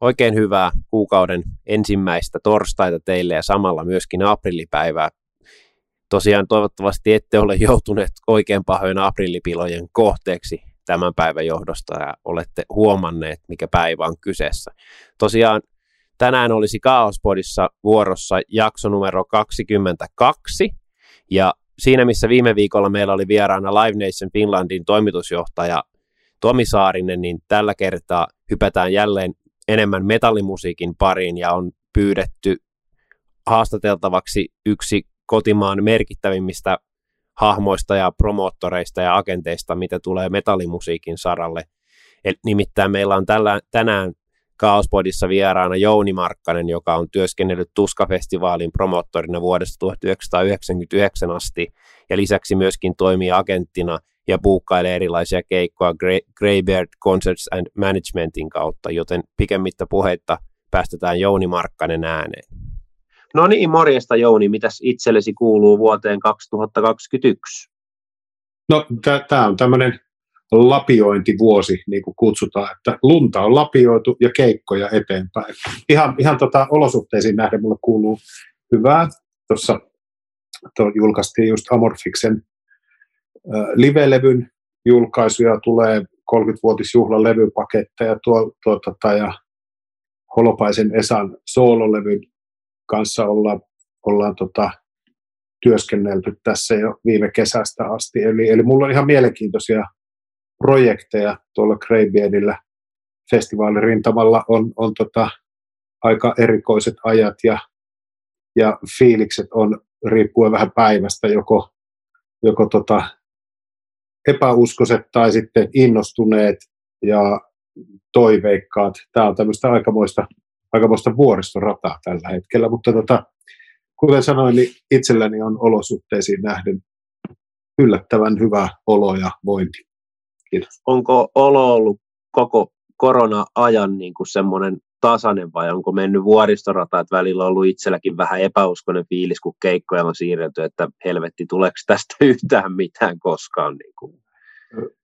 Oikein hyvää kuukauden ensimmäistä torstaita teille ja samalla myöskin aprillipäivää. Tosiaan toivottavasti ette ole joutuneet oikein pahojen aprillipilojen kohteeksi tämän päivän johdosta ja olette huomanneet, mikä päivä on kyseessä. Tosiaan tänään olisi Kaospodissa vuorossa jakso numero 22 ja siinä missä viime viikolla meillä oli vieraana Live Nation Finlandin toimitusjohtaja Tomi Saarinen, niin tällä kertaa hypätään jälleen enemmän metallimusiikin pariin ja on pyydetty haastateltavaksi yksi kotimaan merkittävimmistä hahmoista ja promoottoreista ja agenteista, mitä tulee metallimusiikin saralle. Et nimittäin meillä on tällä, tänään Kaospodissa vieraana Jouni Markkanen, joka on työskennellyt Tuska-festivaalin promoottorina vuodesta 1999 asti ja lisäksi myöskin toimii agenttina ja buukkailee erilaisia keikkoja Greybeard Concerts and Managementin kautta, joten pikemmittä puheitta päästetään Jouni Markkanen ääneen. No niin, morjesta Jouni, mitäs itsellesi kuuluu vuoteen 2021? No tämä on tämmöinen lapiointivuosi, niin kuin kutsutaan, että lunta on lapioitu ja keikkoja eteenpäin. Ihan, ihan tota olosuhteisiin nähden mulle kuuluu hyvää. Tuossa julkaistiin just Amorfiksen live-levyn julkaisuja, tulee 30-vuotisjuhlan levypaketteja tuo, tuo, tota, ja Holopaisen Esan soololevyn kanssa olla, ollaan tota, työskennelty tässä jo viime kesästä asti. Eli, eli mulla on ihan mielenkiintoisia projekteja tuolla Greybeardillä festivaalirintamalla on, on tota, aika erikoiset ajat ja, ja fiilikset on riippuen vähän päivästä joko, joko tota, epäuskoiset tai sitten innostuneet ja toiveikkaat. Tämä on tämmöistä aikamoista, aikamoista vuoristorataa tällä hetkellä, mutta tota, kuten sanoin, niin itselläni on olosuhteisiin nähden yllättävän hyvä olo ja vointi. Kiitos. Onko olo ollut koko korona-ajan niin kuin semmoinen tasainen vai onko mennyt vuoristorata, että välillä on ollut itselläkin vähän epäuskoinen fiilis, kun keikkoja on siirretty, että helvetti, tuleeko tästä yhtään mitään koskaan? Niin kuin.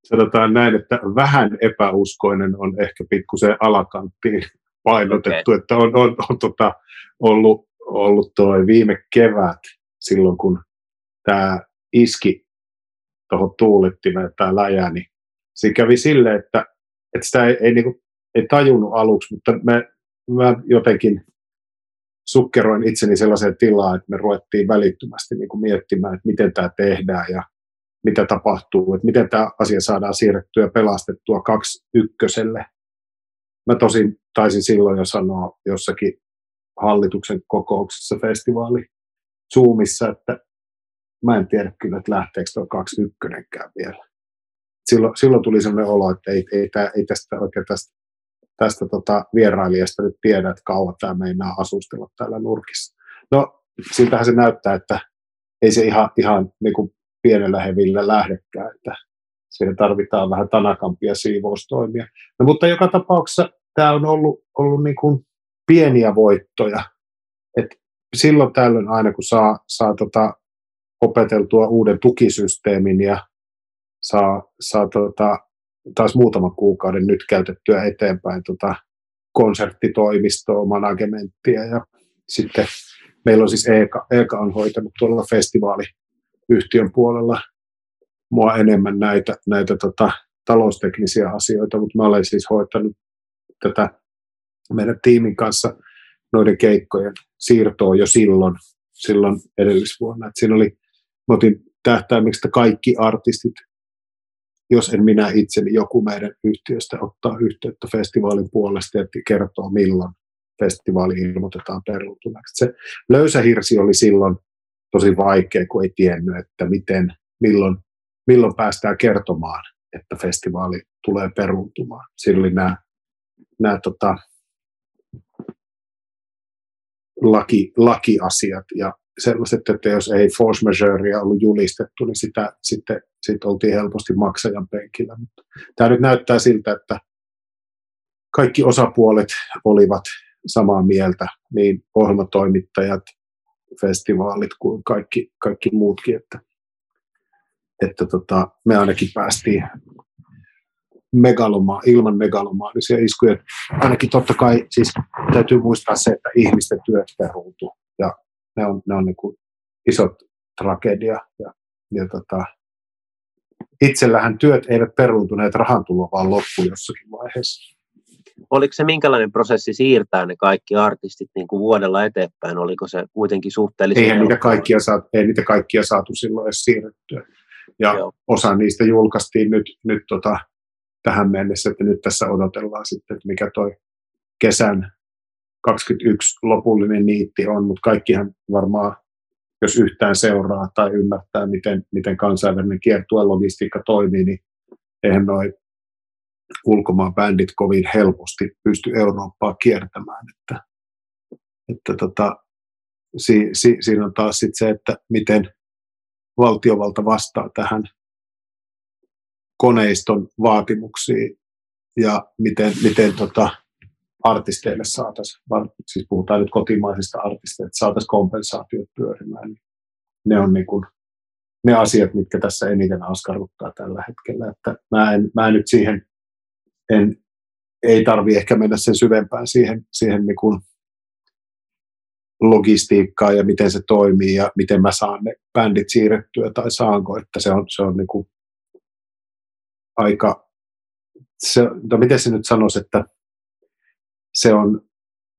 Sanotaan näin, että vähän epäuskoinen on ehkä pikkusen alakanttiin painotettu, okay. että on, on, on tota, ollut, ollut toi viime kevät silloin, kun tämä iski tuohon tuulittimeen, tämä läjä, niin siinä kävi silleen, että, että sitä ei, ei, niin kuin, ei tajunnut aluksi, mutta me, mä jotenkin sukkeroin itseni sellaiseen tilaan, että me ruvettiin välittömästi niin kuin miettimään, että miten tämä tehdään ja mitä tapahtuu, että miten tämä asia saadaan siirrettyä ja pelastettua kaksi ykköselle. Mä tosin taisin silloin jo sanoa jossakin hallituksen kokouksessa festivaali Zoomissa, että mä en tiedä kyllä, että lähteekö tuo kaksi ykkönenkään vielä silloin, silloin tuli sellainen olo, että ei, ei, tää, ei tästä oikein tästä, tästä tota vierailijasta nyt tiedä, että kauan tämä meinaa asustella täällä nurkissa. No, siltähän se näyttää, että ei se ihan, ihan niin kuin pienellä hevillä lähdekään, että siihen tarvitaan vähän tanakampia siivoustoimia. No, mutta joka tapauksessa tämä on ollut, ollut niin kuin pieniä voittoja. Et silloin tällöin aina, kun saa, saa tota opeteltua uuden tukisysteemin ja saa, saa tota, taas muutaman kuukauden nyt käytettyä eteenpäin tota, konserttitoimistoa, managementtia ja sitten meillä on siis Eka, Eka on hoitanut tuolla festivaaliyhtiön puolella mua enemmän näitä, näitä tota, talousteknisiä asioita, mutta mä olen siis hoitanut tätä meidän tiimin kanssa noiden keikkojen siirtoa jo silloin, silloin edellisvuonna. Et siinä oli, mä otin tähtäimeksi, että kaikki artistit jos en minä itse, niin joku meidän yhtiöstä ottaa yhteyttä festivaalin puolesta ja kertoo, milloin festivaali ilmoitetaan peruuntuneeksi. Se löysä hirsi oli silloin tosi vaikea, kun ei tiennyt, että miten, milloin, milloin päästään kertomaan, että festivaali tulee peruuntumaan. Oli nämä, nämä tota, laki, lakiasiat ja sellaiset, että jos ei force majeurea ollut julistettu, niin sitä sitten sit oltiin helposti maksajan penkillä. Mutta tämä nyt näyttää siltä, että kaikki osapuolet olivat samaa mieltä, niin ohjelmatoimittajat, festivaalit kuin kaikki, kaikki muutkin, että, että tota, me ainakin päästiin megaloma, ilman megalomaanisia iskuja. Ainakin totta kai siis täytyy muistaa se, että ihmisten työt peruutu ja ne on, ne on niin kuin isot tragedia. Ja, ja tota, itsellähän työt eivät peruuntuneet, rahan tulo vaan loppu jossakin vaiheessa. Oliko se minkälainen prosessi siirtää ne kaikki artistit niin kuin vuodella eteenpäin? Oliko se kuitenkin suhteellisen... Eihän niitä kaikkia, saatu, ei niitä kaikkia saatu silloin edes siirrettyä. Ja Joo. osa niistä julkaistiin nyt, nyt tota, tähän mennessä, että nyt tässä odotellaan sitten, että mikä toi kesän 21 lopullinen niitti on, mutta kaikkihan varmaan, jos yhtään seuraa tai ymmärtää, miten, miten kansainvälinen kiertue logistiikka toimii, niin eihän noin ulkomaan bändit kovin helposti pysty Eurooppaa kiertämään. Että, että tota, si, si, siinä on taas sit se, että miten valtiovalta vastaa tähän koneiston vaatimuksiin ja miten, miten tota, artisteille saataisiin, siis puhutaan nyt kotimaisista artisteista, että saataisiin kompensaatiot pyörimään. Niin ne on niin kuin, ne asiat, mitkä tässä eniten askarruttaa tällä hetkellä. Että mä, en, mä nyt siihen, en, ei tarvi ehkä mennä sen syvempään siihen, siihen niin kuin logistiikkaan ja miten se toimii ja miten mä saan ne bändit siirrettyä tai saanko, että se on, se on niin kuin aika, se, no miten se nyt sanoisi, että se on,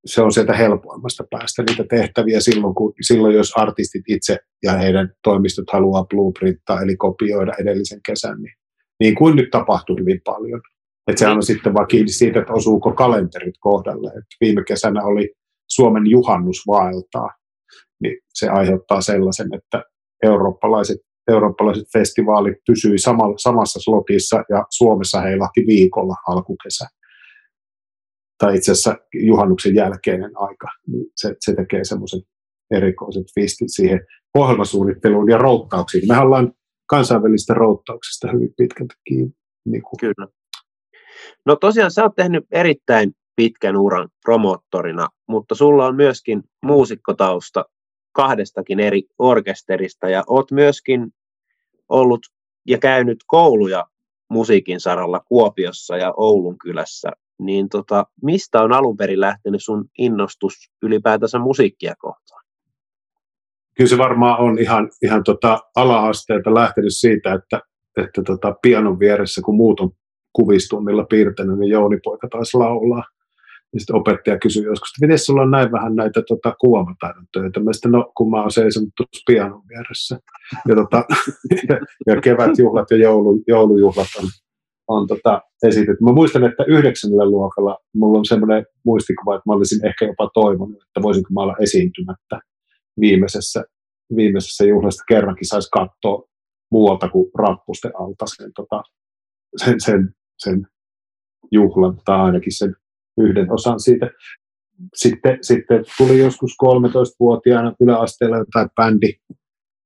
se on sieltä helpoimmasta päästä niitä tehtäviä silloin, kun, silloin, jos artistit itse ja heidän toimistot haluaa blueprinttaa, eli kopioida edellisen kesän, niin, niin kuin nyt tapahtui hyvin paljon. Että sehän on sitten vaan kiinni siitä, että osuuko kalenterit kohdalle. Et viime kesänä oli Suomen juhannus vaeltaa, niin se aiheuttaa sellaisen, että eurooppalaiset eurooppalaiset festivaalit pysyi sama, samassa slotissa ja Suomessa heilahti viikolla alkukesä. Tai itse asiassa juhannuksen jälkeinen aika. Niin se, se tekee semmoisen erikoiset fistit siihen ohjelmasuunnitteluun ja routtauksiin. Me ollaan kansainvälistä routtauksista hyvin pitkälti kiinni. Niin kuin. Kyllä. No tosiaan sä oot tehnyt erittäin pitkän uran promoottorina, mutta sulla on myöskin muusikkotausta kahdestakin eri orkesterista ja olet myöskin ollut ja käynyt kouluja musiikin saralla Kuopiossa ja Oulun kylässä, niin tota, mistä on alun perin lähtenyt sun innostus ylipäätänsä musiikkia kohtaan? Kyllä se varmaan on ihan, ihan tota ala-asteelta lähtenyt siitä, että, että tota pianon vieressä, kun muut on kuvistunnilla piirtänyt, niin Jouni poika taisi laulaa. Ja sitten opettaja kysyi joskus, että miten sulla on näin vähän näitä tota, kuvamataidon töitä? Mä sitten, no kun mä oon seisonut tuossa pianon vieressä. Ja, tota, ja, ja kevätjuhlat ja joulu, joulujuhlat on, on tota, esitetty. Mä muistan, että yhdeksännellä luokalla mulla on semmoinen muistikuva, että mä olisin ehkä jopa toivonut, että voisinko mä olla esiintymättä viimeisessä, viimeisessä juhlasta kerrankin saisi katsoa muualta kuin rappusten alta sen, tota, sen, sen, sen juhlan tai ainakin sen yhden osan siitä. Sitten, sitten tuli joskus 13-vuotiaana yläasteella jotain bändi,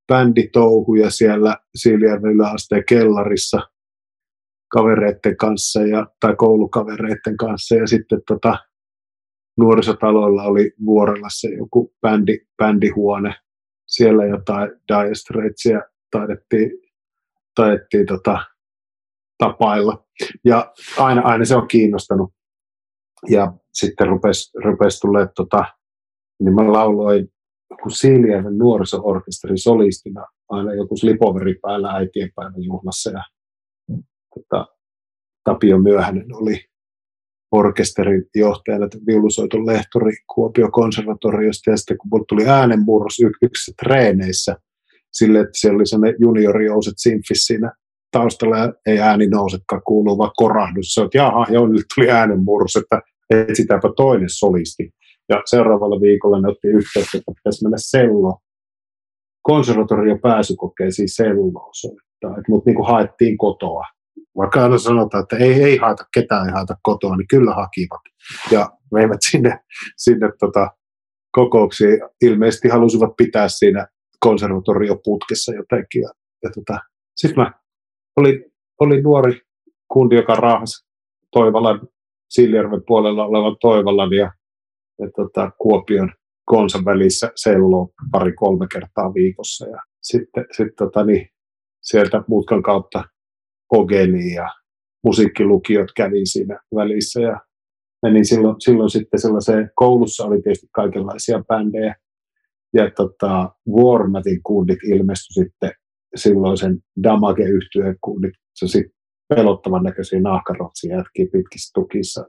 bänditouhuja siellä Siilijärven yläasteen kellarissa kavereiden kanssa ja, tai koulukavereiden kanssa. Ja sitten tota, nuorisotaloilla oli Vuorellassa joku bändi, bändihuone. Siellä jotain Dire Straitsia taidettiin, taidettiin tota, tapailla. Ja aina, aina se on kiinnostanut ja sitten rupesi, rupesi tulee, tota, niin mä lauloin joku Siilijärven nuoriso-orkesterin solistina aina joku slipoveri päällä äitienpäivän juhlassa ja tota, Tapio Myöhänen oli orkesterin johtajana, viulusoiton lehtori Kuopio konservatoriosta, ja sitten kun tuli äänenmurros yksissä treeneissä, sille, että siellä oli sellainen juniorioset sinfis siinä taustalla, ja ei ääni nousekaan, kuuluu vaan korahdus. On, että jaha, joo, nyt tuli äänenmurros, että etsitäänpä toinen solisti. Ja seuraavalla viikolla ne otti yhteyttä, että pitäisi mennä sello, konservatorio pääsykokeisiin selloa soittaa. Mutta niin haettiin kotoa. Vaikka aina sanotaan, että ei, ei haeta ketään, ei haeta kotoa, niin kyllä hakivat. Ja veivät sinne, sinne tota, kokouksiin. Ilmeisesti halusivat pitää siinä konservatorioputkessa jotenkin. Ja, ja tota, sitten mä olin, olin nuori kundi, joka raahasi Toivalan Siljärven puolella olevan Toivalan ja, ja tota, Kuopion konsan välissä sello pari-kolme kertaa viikossa. Ja sitten sit, tota, niin, sieltä mutkan kautta Ogeni ja musiikkilukiot kävin siinä välissä ja menin silloin, silloin sitten sellaiseen, koulussa oli tietysti kaikenlaisia bändejä, ja tota, Warmatin kundit ilmestyi sitten silloisen damage yhtyeen kundit, se pelottavan näköisiä nahkarotsia jätkiä pitkissä tukissa.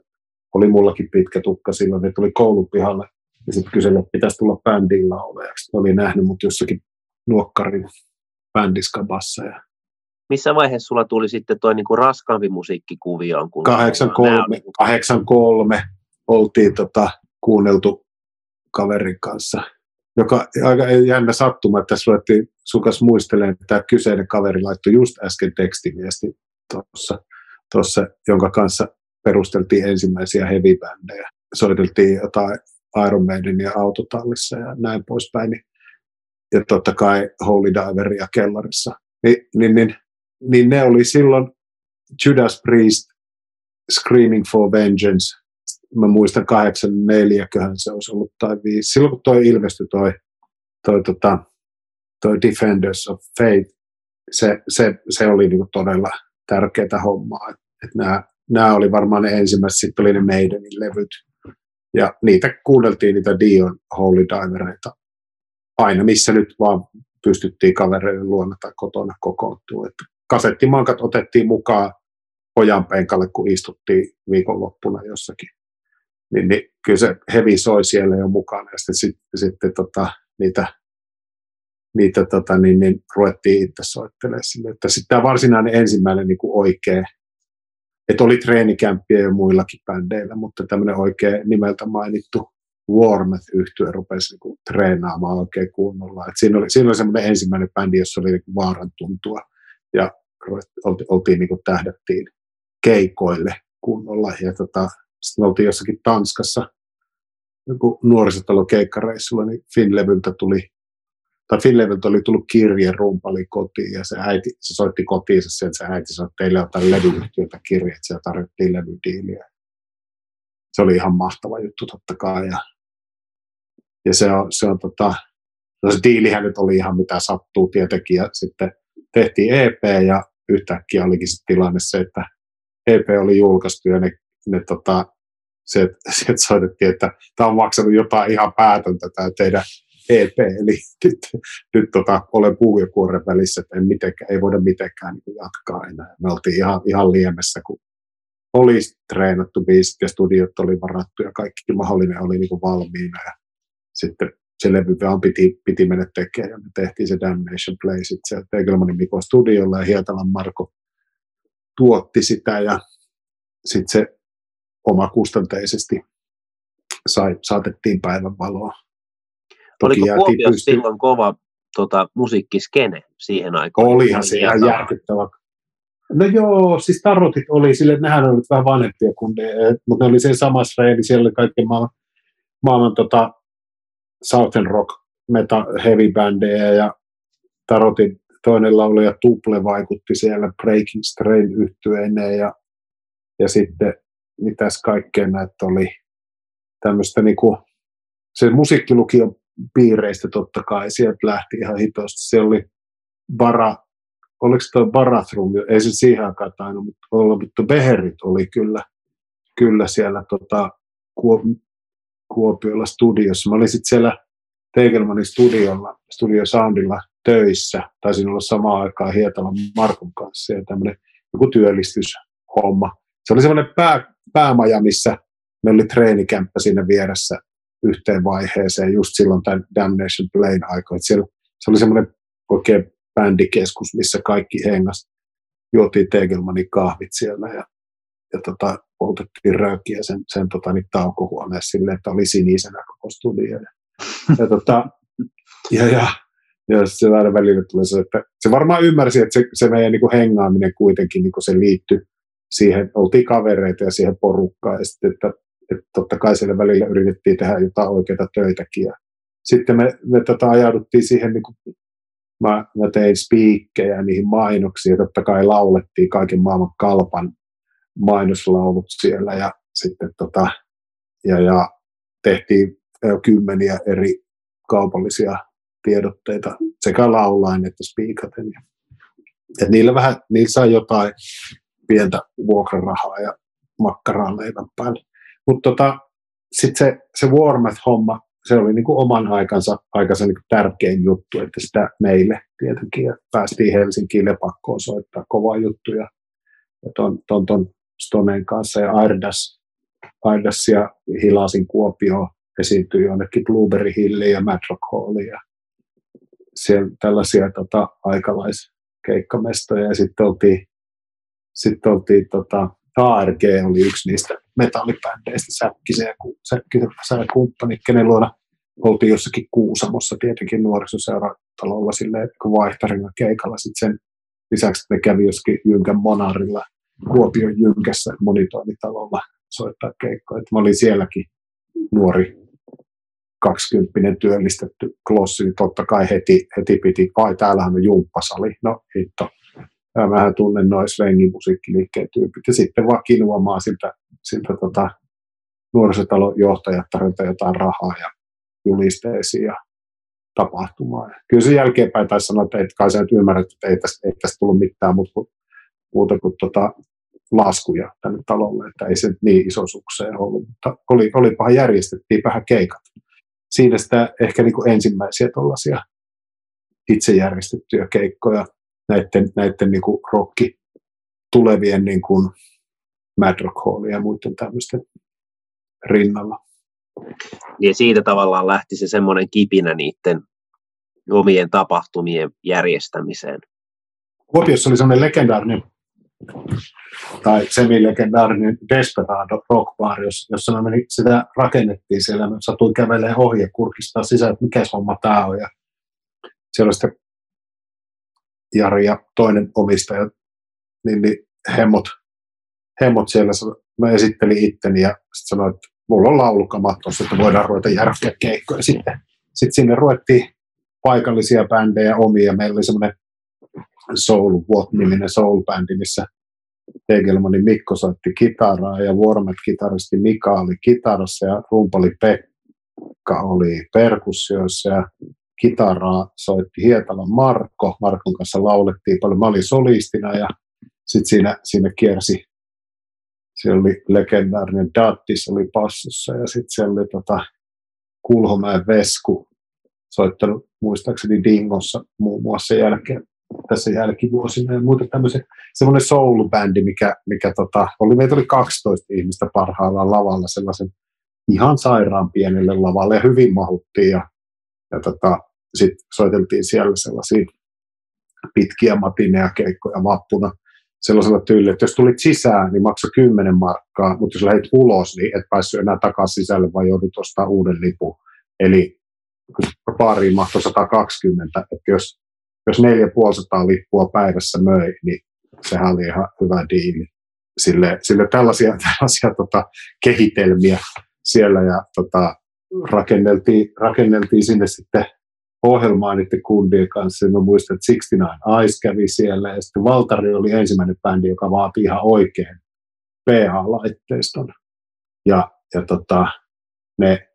Oli mullakin pitkä tukka silloin, ne tuli koulun pihalle ja sitten kyseli, että pitäisi tulla bändiin laulajaksi. Oli nähnyt mut jossakin nuokkarin bändiskabassa ja missä vaiheessa sulla tuli sitten tuo niinku raskaampi musiikki kuvioon? 83, 83 oltiin tota, kuunneltu kaverin kanssa, joka aika jännä sattuma, että tässä ruvettiin sun kanssa muistelemaan, että tämä kyseinen kaveri laittoi just äsken tekstiviesti tuossa, tuossa jonka kanssa perusteltiin ensimmäisiä heavy-bändejä. Soiteltiin jotain Iron Maidenia autotallissa ja näin poispäin. Ja totta kai Holy Diveria kellarissa. Ni, niin, niin niin ne oli silloin Judas Priest, Screaming for Vengeance. Mä muistan 84, köhän se olisi ollut, tai 5. Silloin kun toi ilmestyi toi, toi, tota, toi Defenders of Faith, se, se, se oli niinku todella tärkeää hommaa. Nämä, oli varmaan ne ensimmäiset, sitten oli ne Maidenin levyt. Ja niitä kuunneltiin, niitä Dion Holy Divereita aina, missä nyt vaan pystyttiin kavereiden luona tai kotona kokoontua. Että kasettimankat otettiin mukaan pojan penkalle, kun istuttiin viikonloppuna jossakin. Niin, niin kyllä se hevi soi siellä jo mukana ja sitten, sitten, sitten tota, niitä, niitä tota, niin, niin, ruvettiin itse soittelemaan sille. Että sitten tämä varsinainen ensimmäinen niin kuin oikea, että oli treenikämppiä jo muillakin bändeillä, mutta tämmöinen oikein nimeltä mainittu Warmth yhtye rupesi niin kuin, treenaamaan oikein kunnolla. Et siinä oli, siinä oli semmoinen ensimmäinen bändi, jossa oli niin vaaran tuntua ja oltiin, niin kuin tähdättiin keikoille kunnolla. Ja tota, sitten oltiin jossakin Tanskassa joku nuorisotalon keikkareissulla, niin Finlevyltä tuli, tai Finlevyltä oli tullut kirje rumpali kotiin, ja se äiti, se soitti kotiinsa sen, se äiti sanoi, että teille on tämän levyyhtiöltä kirje, että siellä tarjottiin levydiiliä. Se oli ihan mahtava juttu totta kai, ja, ja se on, se on tota, no se diilihän nyt oli ihan mitä sattuu tietenkin, ja sitten tehtiin EP ja yhtäkkiä olikin se tilanne se, että EP oli julkaistu ja ne, ne tota, se, se soitettiin, että tämä on maksanut jotain ihan päätöntä tämä teidän EP, eli nyt, nyt tota, olen puu ja kuoren välissä, että en mitenkään, ei voida mitenkään niin jatkaa enää. Me oltiin ihan, ihan liemessä, kun oli treenattu biisit ja studiot oli varattu ja kaikki mahdollinen oli niin kuin valmiina. Ja sitten se levy vaan piti, piti mennä tekemään, ja me tehtiin se Damnation Play sitten Tegelmanin Mikon studiolla, ja Hietalan Marko tuotti sitä, ja sitten se oma kustanteisesti sai, saatettiin päivän valoa. Toki Oliko Kuopio silloin kova tota, musiikkiskene siihen aikaan? Olihan se ihan järkyttävä. No joo, siis tarotit oli sille, että nehän olivat vähän vanhempia kuin ne, mutta ne oli se samassa reili, siellä oli kaikki maailman, maailman tota, Southern Rock meta heavy bändejä ja Tarotin toinen laulaja Tuple vaikutti siellä Breaking Strain yhtyeineen ja, ja sitten mitäs kaikkea näitä oli tämmöistä niinku, se musiikkilukio piireistä totta kai, sieltä lähti ihan hitosti. Se oli bara, oliko tuo Barathroom, ei se siihen aikaan tainnut, olla, mutta Beherit oli kyllä, kyllä siellä tota, Kuopiolla studiossa. Mä olin sitten siellä Tegelmanin studiolla, Studio Soundilla töissä. Taisin olla samaan aikaan Hietalan Markun kanssa ja tämmöinen joku työllistyshomma. Se oli semmoinen pää, päämaja, missä me oli treenikämppä siinä vieressä yhteen vaiheeseen just silloin tämän Damnation Plane aikoina. Siellä, se oli semmoinen oikein bändikeskus, missä kaikki hengas. Juotiin Tegelmanin kahvit siellä ja, ja tota, poltettiin röökiä sen, sen tota, niin taukohuoneessa silleen, että oli sinisenä koko studio. Ja, ja, tota, ja, ja, ja se aina välillä tuli se, että se varmaan ymmärsi, että se, se meidän niin kuin hengaaminen kuitenkin niin kuin se liittyi siihen, oltiin kavereita ja siihen porukkaan, ja sitten, että, että totta kai siellä välillä yritettiin tehdä jotain oikeita töitäkin. Ja sitten me, me tota, ajauduttiin siihen, niin kuin, mä, mä tein spiikkejä niihin mainoksiin, ja totta kai laulettiin kaiken maailman kalpan mainoslaulut siellä ja sitten tota, ja, ja tehtiin kymmeniä eri kaupallisia tiedotteita sekä laulain että spiikaten. Et niillä vähän, niillä sai jotain, pientä vuokrarahaa ja makkaraa leivän päälle. Mutta tota, sitten se, se Warmeth-homma, se oli niin kuin oman aikansa aikaisen niin tärkein juttu, että sitä meille tietenkin, ja päästiin Helsinkiin lepakkoon soittaa kovaa juttuja ja ton, ton, ton Stonen kanssa, ja Airdas, Airdas ja Hilasin Kuopio esiintyi jonnekin Blueberry Hilliin ja Mad Rock Halliin, ja siellä tällaisia tota, aikalaiskeikkamestoja, ja sitten oltiin, sitten oltiin tota, ARG oli yksi niistä metallibändeistä, Säkkisen ja, Säkkisen ja kenen luona oltiin jossakin Kuusamossa tietenkin nuorisoseurantalolla silleen vaihtarina keikalla. Sitten sen lisäksi ne kävi jossakin Jynkän Monarilla, Kuopion Jynkässä monitoimitalolla soittaa keikkoja. Mä olin sielläkin nuori kaksikymppinen työllistetty klossi, niin totta kai heti, heti piti, vai täällähän on jumppasali, no hitto, mä vähän tunnen noin svengin musiikkiliikkeen tyypit. Ja sitten vaan kinuamaan siltä, siltä tota, nuorisotalon johtajat tarjota jotain rahaa ja julisteisiin ja tapahtumaan. Kyllä se jälkeenpäin taisi sanoa, että et kai sä nyt ymmärrät, että ei tästä, ei tästä tullut mitään kuin, muuta kuin tota, laskuja tänne talolle, että ei se niin iso sukseen ollut, mutta oli, olipahan järjestettiin vähän keikat. Siinä sitä ehkä niin kuin ensimmäisiä tuollaisia itse järjestettyjä keikkoja näiden, näiden niin kuin rokki tulevien niin kuin Mad Rock Hallin ja muiden tämmöisten rinnalla. Niin siitä tavallaan lähti se semmoinen kipinä niiden omien tapahtumien järjestämiseen. Kuopiossa oli semmoinen legendaarinen tai semi-legendaarinen Desperado rockbar, jossa mä menin, sitä rakennettiin siellä, mä satuin kävelemään ohi ja kurkistaa sisään, että mikä homma tämä on. Ja siellä sitten Jari ja toinen omistaja, niin, niin hemmot, hemmot siellä, mä esittelin itteni ja sitten sanoin, että mulla on laulukamat tuossa, että voidaan ruveta järkeä keikkoja. Sitten, sitten sinne ruvettiin paikallisia bändejä omia. Meillä oli semmoinen Soul What-niminen soul-bändi, missä Tegelmanin Mikko soitti kitaraa ja Warmet-kitaristi Mika oli kitarassa ja rumpali Pekka oli perkussioissa ja kitaraa soitti Hietala Marko. Markon kanssa laulettiin paljon. Mä olin solistina ja sitten siinä, siinä kiersi, siellä oli legendaarinen Dattis oli passossa ja sitten siellä oli tota Kulhomäen Vesku soittanut muistaakseni Dingossa muun muassa jälkeen, tässä jälkivuosina ja muuta tämmöisen, semmoinen soul-bändi, mikä, mikä tota, oli, meitä oli 12 ihmistä parhaillaan lavalla sellaisen ihan sairaan pienelle lavalle ja hyvin mahuttiin ja, ja tota, sitten soiteltiin siellä sellaisia pitkiä matineja keikkoja vappuna sellaisella tyylillä, että jos tulit sisään, niin maksoi 10 markkaa, mutta jos lähdit ulos, niin et päässyt enää takaisin sisälle, vaan joudut ostaa uuden lipun. Eli pariin mahtoi 120, että jos, jos 450 lippua päivässä möi, niin sehän oli ihan hyvä diili. Sille, sille tällaisia, tällaisia tota, kehitelmiä siellä ja tota, rakenneltiin, rakenneltiin sinne sitten ohjelmaa niiden kundien kanssa. Mä muistan, että 69 Ice kävi siellä ja sitten Valtari oli ensimmäinen bändi, joka vaati ihan oikein PA-laitteiston. Ja, ja tota, ne,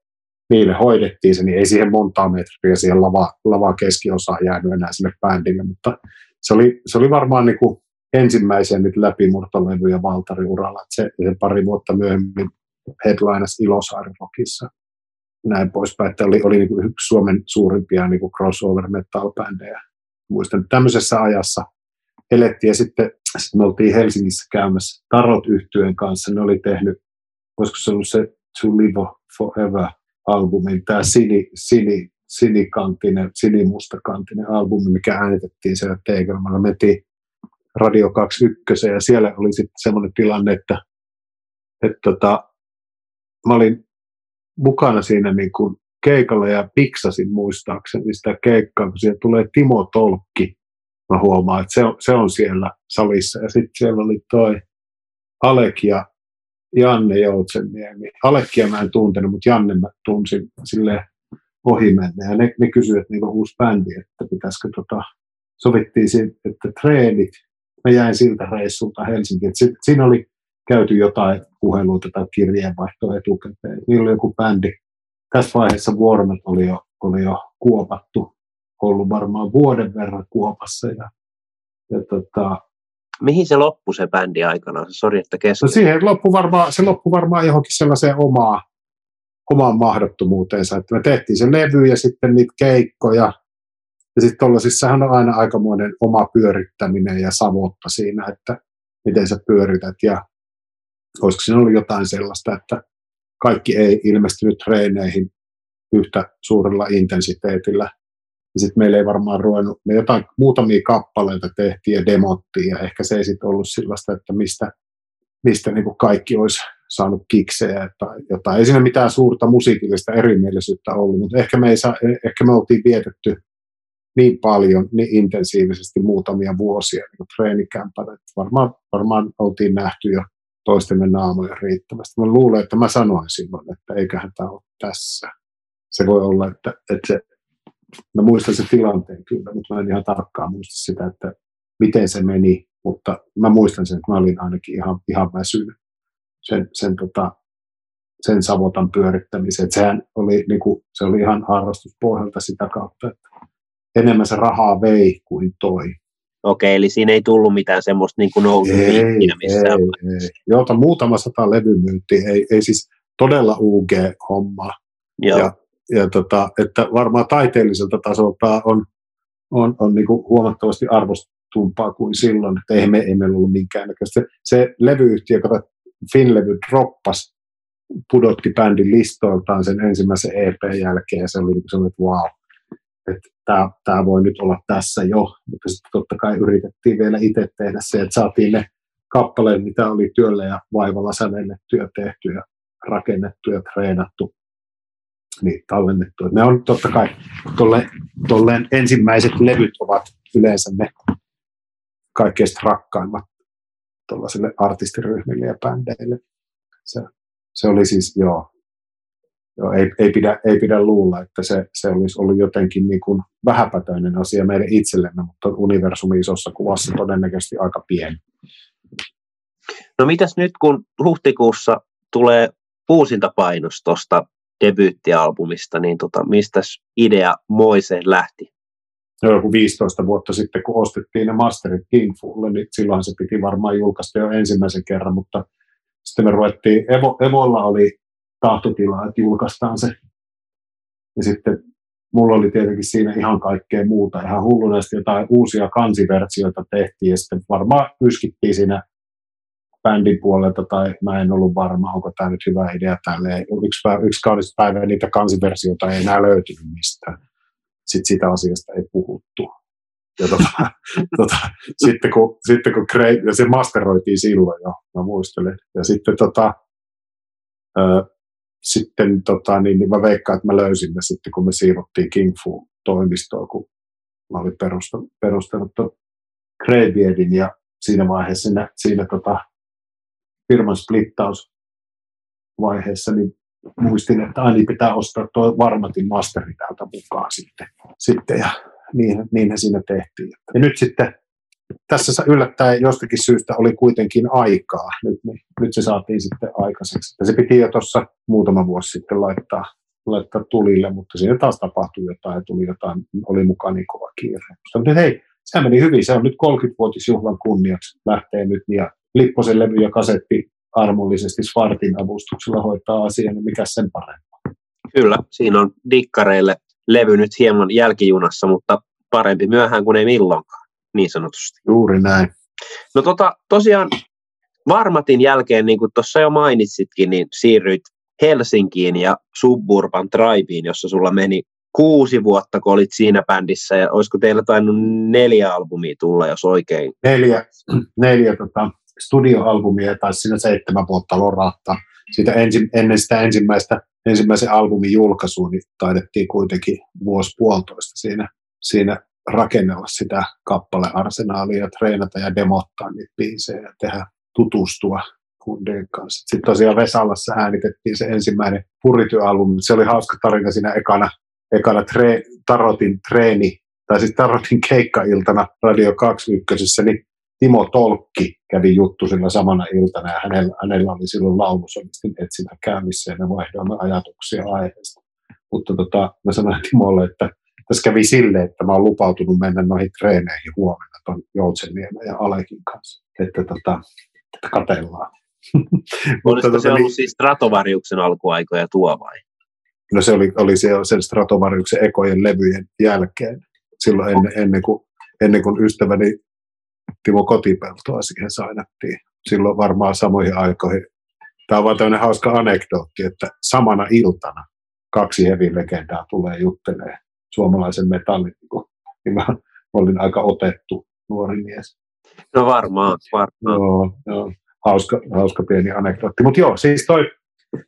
niille hoidettiin se, niin ei siihen montaa metriä siihen lava, lava keskiosaan jäänyt enää sille bändille, mutta se oli, se oli varmaan niin kuin ensimmäisiä nyt läpimurtolevyjä Valtari uralla, se, se pari vuotta myöhemmin headlinas Ilosaari näin poispäin, että oli, oli niin kuin yksi Suomen suurimpia niin kuin crossover metal-bändejä. Muistan, että tämmöisessä ajassa elettiin ja sitten, sitten me oltiin Helsingissä käymässä Tarot yhtyeen kanssa. Ne oli tehnyt, olisiko se ollut se To Live Forever albumin, tämä sini, sini, sinikantinen, sinimustakantinen albumi, mikä äänitettiin siellä Tegelmalla. Mentiin Radio 21 ja siellä oli sitten semmoinen tilanne, että, että tota, mä olin mukana siinä niin kuin keikalla ja piksasin muistaakseni sitä keikkaa, kun siellä tulee Timo Tolkki. Mä huomaan, että se on, se on siellä salissa. Ja sitten siellä oli toi Alek ja Janne Joutsenniemi. Alekia mä en tuntenut, mutta Janne mä tunsin sille ohimenne. Ja ne, ne kysyivät, että niillä on uusi bändi, että pitäisikö tota, sovittiin siitä, että treenit. Mä jäin siltä reissulta Helsinkiin. Siinä oli käyty jotain puheluita tai kirjeenvaihtoa etukäteen. Niillä oli joku bändi. Tässä vaiheessa Warmet oli jo, oli jo kuopattu, ollut varmaan vuoden verran kuopassa. Ja, ja tota, mihin se loppui se bändi aikanaan? Sori, että kesken. No siihen loppu varmaan, se loppui varmaan johonkin sellaiseen omaa, omaan mahdottomuuteensa, että me tehtiin se levy ja sitten niitä keikkoja, ja sitten tuollaisissahan on aina aikamoinen oma pyörittäminen ja savotta siinä, että miten sä pyörität ja olisiko siinä ollut jotain sellaista, että kaikki ei ilmestynyt treeneihin yhtä suurella intensiteetillä. Ja sitten meillä ei varmaan ruvennut, me jotain muutamia kappaleita tehtiin ja demottiin, ja ehkä se ei sitten ollut sellaista, että mistä, mistä niin kuin kaikki olisi saanut kiksejä tai jotain. Ei siinä mitään suurta musiikillista erimielisyyttä ollut, mutta ehkä me, ei saa, ehkä me oltiin vietetty niin paljon, niin intensiivisesti muutamia vuosia niin treenikämpänä, että varmaan, varmaan oltiin nähty jo toistemme naamoja riittävästi. Mä luulen, että mä sanoin silloin, että eiköhän tämä ole tässä. Se voi olla, että, että se, mä muistan sen tilanteen kyllä, mutta mä en ihan tarkkaan muista sitä, että miten se meni, mutta mä muistan sen, että mä olin ainakin ihan, ihan väsynyt sen, sen, tota, sen savotan pyörittämiseen. Sehän oli, niin kuin, se oli ihan harrastuspohjalta sitä kautta, että enemmän se rahaa vei kuin toi. Okei, eli siinä ei tullut mitään semmoista niin kuin nousuvinkkiä missään ei, ei. Jota muutama sata levymyyntiä, ei, ei siis todella UG-homma. Joo. Ja, ja tota, että varmaan taiteelliselta tasolta on, on, on niin kuin huomattavasti arvostumpaa kuin silloin, että ei, me, ei meillä ollut minkäännäköistä. Se, se levyyhtiö, joka Finlevy droppas, pudotti bändin listoiltaan sen ensimmäisen EP jälkeen, ja se oli sellainen, että wow, että tämä, tämä voi nyt olla tässä jo, mutta sitten totta kai yritettiin vielä itse tehdä se, että saatiin ne kappaleet, mitä oli työllä ja vaivalla sävelletty ja tehty ja rakennettu ja treenattu, niin tallennettu. Ne on totta kai, tolle, tolleen ensimmäiset levyt ovat yleensä ne kaikkein rakkaimmat tuollaisille artistiryhmille ja bändeille. Se, se oli siis, joo, joo ei, ei, pidä, ei pidä luulla, että se, se olisi ollut jotenkin niin kuin vähäpätöinen asia meille itsellemme, mutta universumin isossa kuvassa todennäköisesti aika pieni. No mitäs nyt, kun huhtikuussa tulee uusinta painos tuosta debyyttialbumista, niin tota, mistä idea moiseen lähti? No, joku 15 vuotta sitten, kun ostettiin ne masterit Kingfulle, niin silloin se piti varmaan julkaista jo ensimmäisen kerran, mutta sitten me ruvettiin, Evo, Evolla oli tahtotila, että julkaistaan se. Ja sitten mulla oli tietenkin siinä ihan kaikkea muuta, ihan hulluneesti jotain uusia kansiversioita tehtiin, ja sitten varmaan yskittiin siinä bändin puolelta, tai mä en ollut varma, onko tämä nyt hyvä idea tälleen. Yksi, yksi kaudesta päivä niitä kansiversioita ei enää löytynyt mistään. Sitten sitä asiasta ei puhuttu. Ja tota, tota, sitten kun, sitten kun Craig, ja se masteroitiin silloin jo, mä muistelen. Ja sitten tota, ö, sitten tota, niin, niin mä veikkaan, että mä löysin ne sitten, kun me siivottiin King Fu-toimistoon, kun mä olin perustanut, perustanut Greybeardin ja siinä vaiheessa siinä, siinä tota, firman splittaus vaiheessa, niin muistin, että aina pitää ostaa tuo varmatin masteri täältä mukaan sitten. sitten ja niin, niinhän siinä tehtiin. Ja nyt sitten tässä yllättäen jostakin syystä oli kuitenkin aikaa. Nyt, niin, nyt se saatiin sitten aikaiseksi. Ja se piti jo tuossa muutama vuosi sitten laittaa, laittaa tulille, mutta siinä taas tapahtui jotain ja tuli jotain, oli mukaan niin kova kiire. Mutta hei, se meni hyvin. Se on nyt 30-vuotisjuhlan kunniaksi. Lähtee nyt ja Lipposen levy ja kasetti armollisesti Svartin avustuksella hoitaa asian, niin mikä sen parempaa. Kyllä, siinä on dikkareille levy nyt hieman jälkijunassa, mutta parempi myöhään kuin ei milloinkaan niin sanotusti. Juuri näin. No tota, tosiaan Varmatin jälkeen, niin kuin tuossa jo mainitsitkin, niin siirryit Helsinkiin ja Suburban Driveen, jossa sulla meni kuusi vuotta, kun olit siinä bändissä, ja olisiko teillä tainnut neljä albumia tulla, jos oikein? Neljä, neljä tota, studioalbumia, taisi siinä seitsemän vuotta lorahtaa. Siitä ensi, ennen sitä ensimmäistä, ensimmäisen albumin julkaisua, niin taidettiin kuitenkin vuosi puolitoista siinä, siinä rakennella sitä kappalearsenaalia treenata ja demottaa niitä biisejä ja tehdä tutustua kundien kanssa. Sitten tosiaan Vesalassa äänitettiin se ensimmäinen purityalbumi. Se oli hauska tarina siinä ekana, ekana tre, Tarotin treeni, tai siis Tarotin keikkailtana Radio 21, niin Timo Tolkki kävi juttu sillä samana iltana ja hänellä, hänellä oli silloin laulusolistin etsintä käynnissä ja me vaihdoimme ajatuksia aiheesta. Mutta tota, mä sanoin Timolle, että tässä kävi silleen, että mä oon lupautunut mennä noihin treeneihin huomenna ton Joutsenniemen ja Alekin kanssa, että, tota, että katellaan. Olisiko tota, se ollut niin, siis Stratovariuksen alkuaikoja tuo vai? No se oli, oli se, sen Stratovariuksen ekojen levyjen jälkeen, silloin ennen, ennen, kuin, ennen kuin ystäväni Timo Kotipeltoa siihen sainattiin. Silloin varmaan samoihin aikoihin. Tämä on vaan tämmöinen hauska anekdootti, että samana iltana kaksi heavy-legendaa tulee juttelee suomalaisen metallin. Niin mä olin aika otettu nuori mies. No varmaan, varmaan. Joo, joo. Hauska, hauska pieni anekdootti. Mutta joo, siis toi,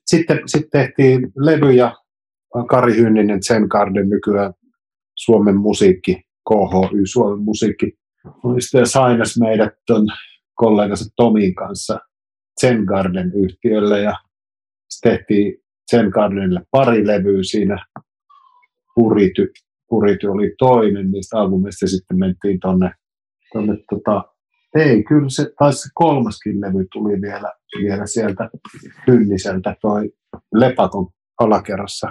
sitten, sitten tehtiin levyjä, Kari Hynninen, Zen Garden nykyään Suomen musiikki, KHY Suomen musiikki. Sitten sainas meidät ton kollegansa Tomin kanssa Zen Garden yhtiölle ja tehtiin Zen Gardenille pari levyä siinä. Purity, Purity oli toinen niistä albumista sitten mentiin tonne, tonne tota, ei, kyllä se, taisi se kolmaskin levy tuli vielä, vielä sieltä Hynniseltä, toi Lepakon alakerrassa.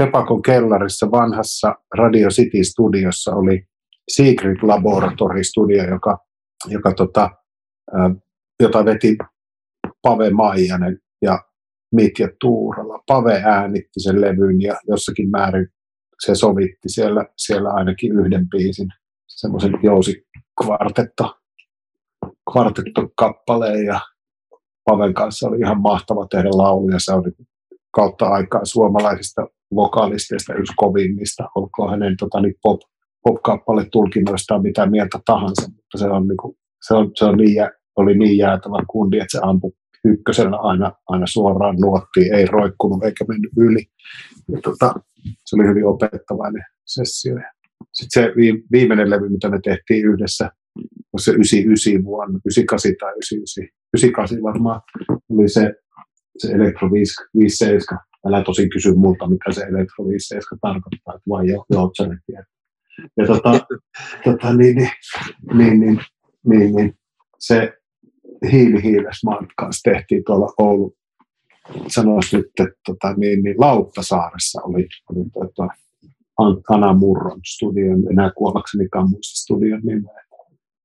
Lepakon kellarissa vanhassa Radio City Studiossa oli Secret Laboratory Studio, joka, joka tota, jota veti Pave Maijanen ja Mitja Tuurala. Pave äänitti sen levyn ja jossakin määrin se sovitti siellä, siellä ainakin yhden biisin, semmoisen jousikvartetto kappaleen ja Paven kanssa oli ihan mahtava tehdä lauluja. Se oli kautta aikaa suomalaisista vokalisteista yksi kovimmista, olkoon hänen tota, niin pop, pop-kappale tulkinnoistaan mitä mieltä tahansa, mutta se, on, niin kuin, se, on, se on niin, oli niin jäätävä kundi, että se ampui ykkösellä aina, aina suoraan nuottiin, ei roikkunut eikä mennyt yli. Ja, tota, se oli hyvin opettavainen sessio. Sitten se viimeinen levy, mitä me tehtiin yhdessä, se 99 vuonna, 98 tai 99, 98 varmaan, oli se, se Elektro 57. Älä tosi kysy multa, mitä se Elektro 57 tarkoittaa, että vain jo, Joutsanen Ja tota, tota, niin, niin, niin, niin, niin, niin, se hiili hiiles kanssa tehtiin tuolla Oulun, sanoisi nyt, että tota, niin, niin Lauttasaaressa oli, oli tota, Anna Murron studio, enää kuollaksenikaan muista studion nimeä.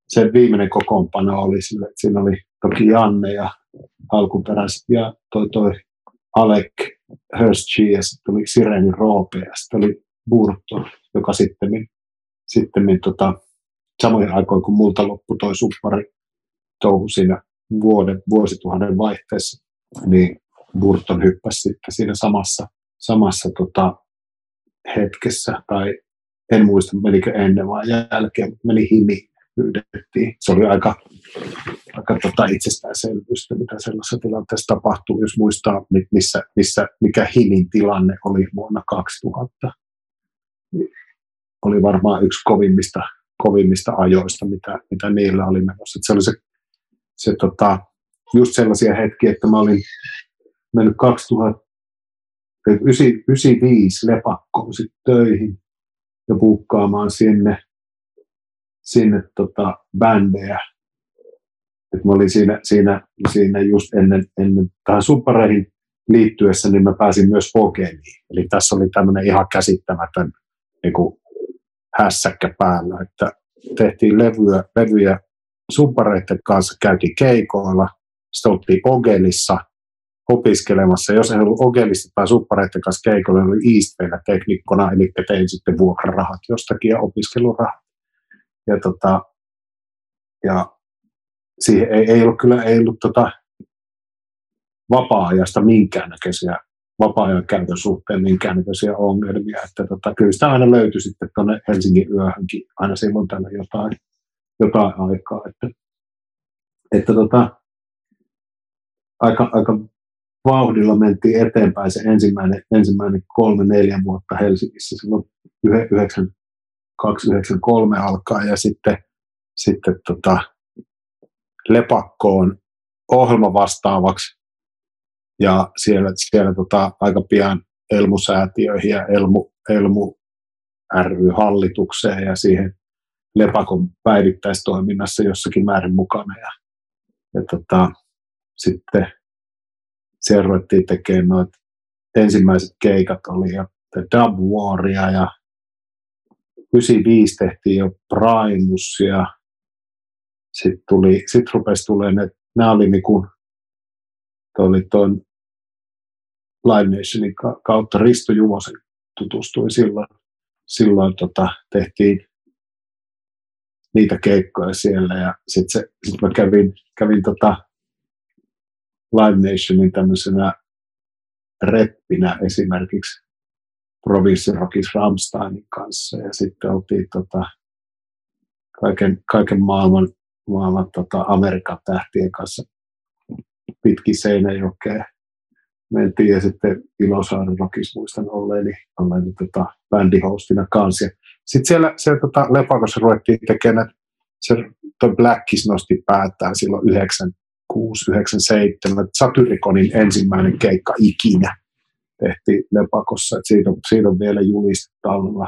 Se viimeinen kokoonpano oli sille, että siinä oli toki Janne ja alkuperäiset ja toi, toi Alec Hurstchi ja sitten oli Sireni Roope ja sitten oli Burton, joka sitten, sitten tota, samoihin aikoihin kun multa loppui toi suppari touhu siinä vuoden, vuosituhannen vaihteessa, niin Burton hyppäsi sitten siinä samassa, samassa tota, hetkessä, tai en muista menikö ennen vai jälkeen, mutta meni himi pyydettiin. Se oli aika, aika tota itsestäänselvyystä, mitä sellaisessa tilanteessa tapahtuu, jos muistaa, missä, missä, mikä Himin tilanne oli vuonna 2000. Oli varmaan yksi kovimmista, kovimmista ajoista, mitä, mitä niillä oli menossa. se oli se, se tota, just sellaisia hetkiä, että mä olin mennyt 2095 lepakkoon sitten töihin ja buukkaamaan sinne sinne tota, bändejä. Et mä olin siinä, siinä, siinä just ennen, ennen tähän suppareihin liittyessä, niin mä pääsin myös Fogeniin. Eli tässä oli tämmöinen ihan käsittämätön niin kuin hässäkkä päällä, että tehtiin levyjä, levyjä suppareiden kanssa, käytiin keikoilla, sitten oltiin Ogelissa opiskelemassa. Jos ei ollut Ogelista tai suppareiden kanssa keikoilla, niin oli Eastwaylla teknikkona, eli tein sitten vuokrarahat jostakin ja opiskelurahat ja, tota, ja siihen ei, ei ollut kyllä ei ollut tota, vapaa-ajasta minkäännäköisiä vapaa-ajan käytön suhteen minkäännäköisiä ongelmia. Että tota, kyllä sitä aina löytyi sitten tuonne Helsingin yöhönkin aina silloin tällä jotain, jotain aikaa. Että, että tota, aika, aika vauhdilla mentiin eteenpäin se ensimmäinen, ensimmäinen kolme, neljä vuotta Helsingissä silloin 9, 293 alkaa ja sitten, sitten tota, lepakkoon ohjelma vastaavaksi ja siellä, siellä tota, aika pian Elmusäätiöihin ja Elmu, Elmu ry-hallitukseen ja siihen lepakon päivittäistoiminnassa jossakin määrin mukana. Ja, ja tota, sitten siellä ruvettiin tekemään noit ensimmäiset keikat oli ja Dub Waria ja 95 tehtiin jo Primus ja sitten tuli, sit rupesi tulemaan, että nämä oli niin kuin, oli tuon Live Nationin kautta Risto Juvosen tutustui silloin. Silloin tota, tehtiin niitä keikkoja siellä ja sitten sit mä kävin, kävin tota Live Nationin tämmöisenä reppinä esimerkiksi Rockis Ramsteinin kanssa ja sitten oltiin tota, kaiken, kaiken maailman, maailman tota, Amerikan tähtien kanssa pitkin Seinäjokea mentiin ja sitten Ilosaaren Rockis muistan olleeni, olleeni tota, bändihostina kanssa. Sitten siellä, siellä tota, Lepakossa ruvettiin tekemään, se toi Blackis nosti päätään silloin 96, 97, Satyrikonin ensimmäinen keikka ikinä tehtiin Lepakossa, että siitä, on, siitä on vielä julistalla.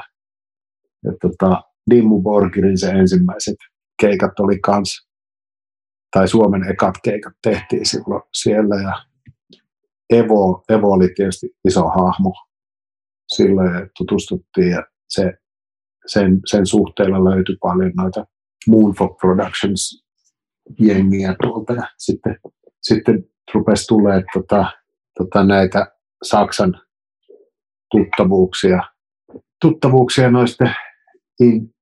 Ja tota, Dimmu Borgirin se ensimmäiset keikat oli kans, tai Suomen ekat keikat tehtiin silloin siellä ja Evo, Evo oli tietysti iso hahmo silloin tutustuttiin ja se, sen, sen suhteella löytyi paljon noita Moonfog Productions jengiä tuolta ja sitten, sitten rupesi tulee tota, tota näitä Saksan tuttavuuksia, tuttavuuksia noista in,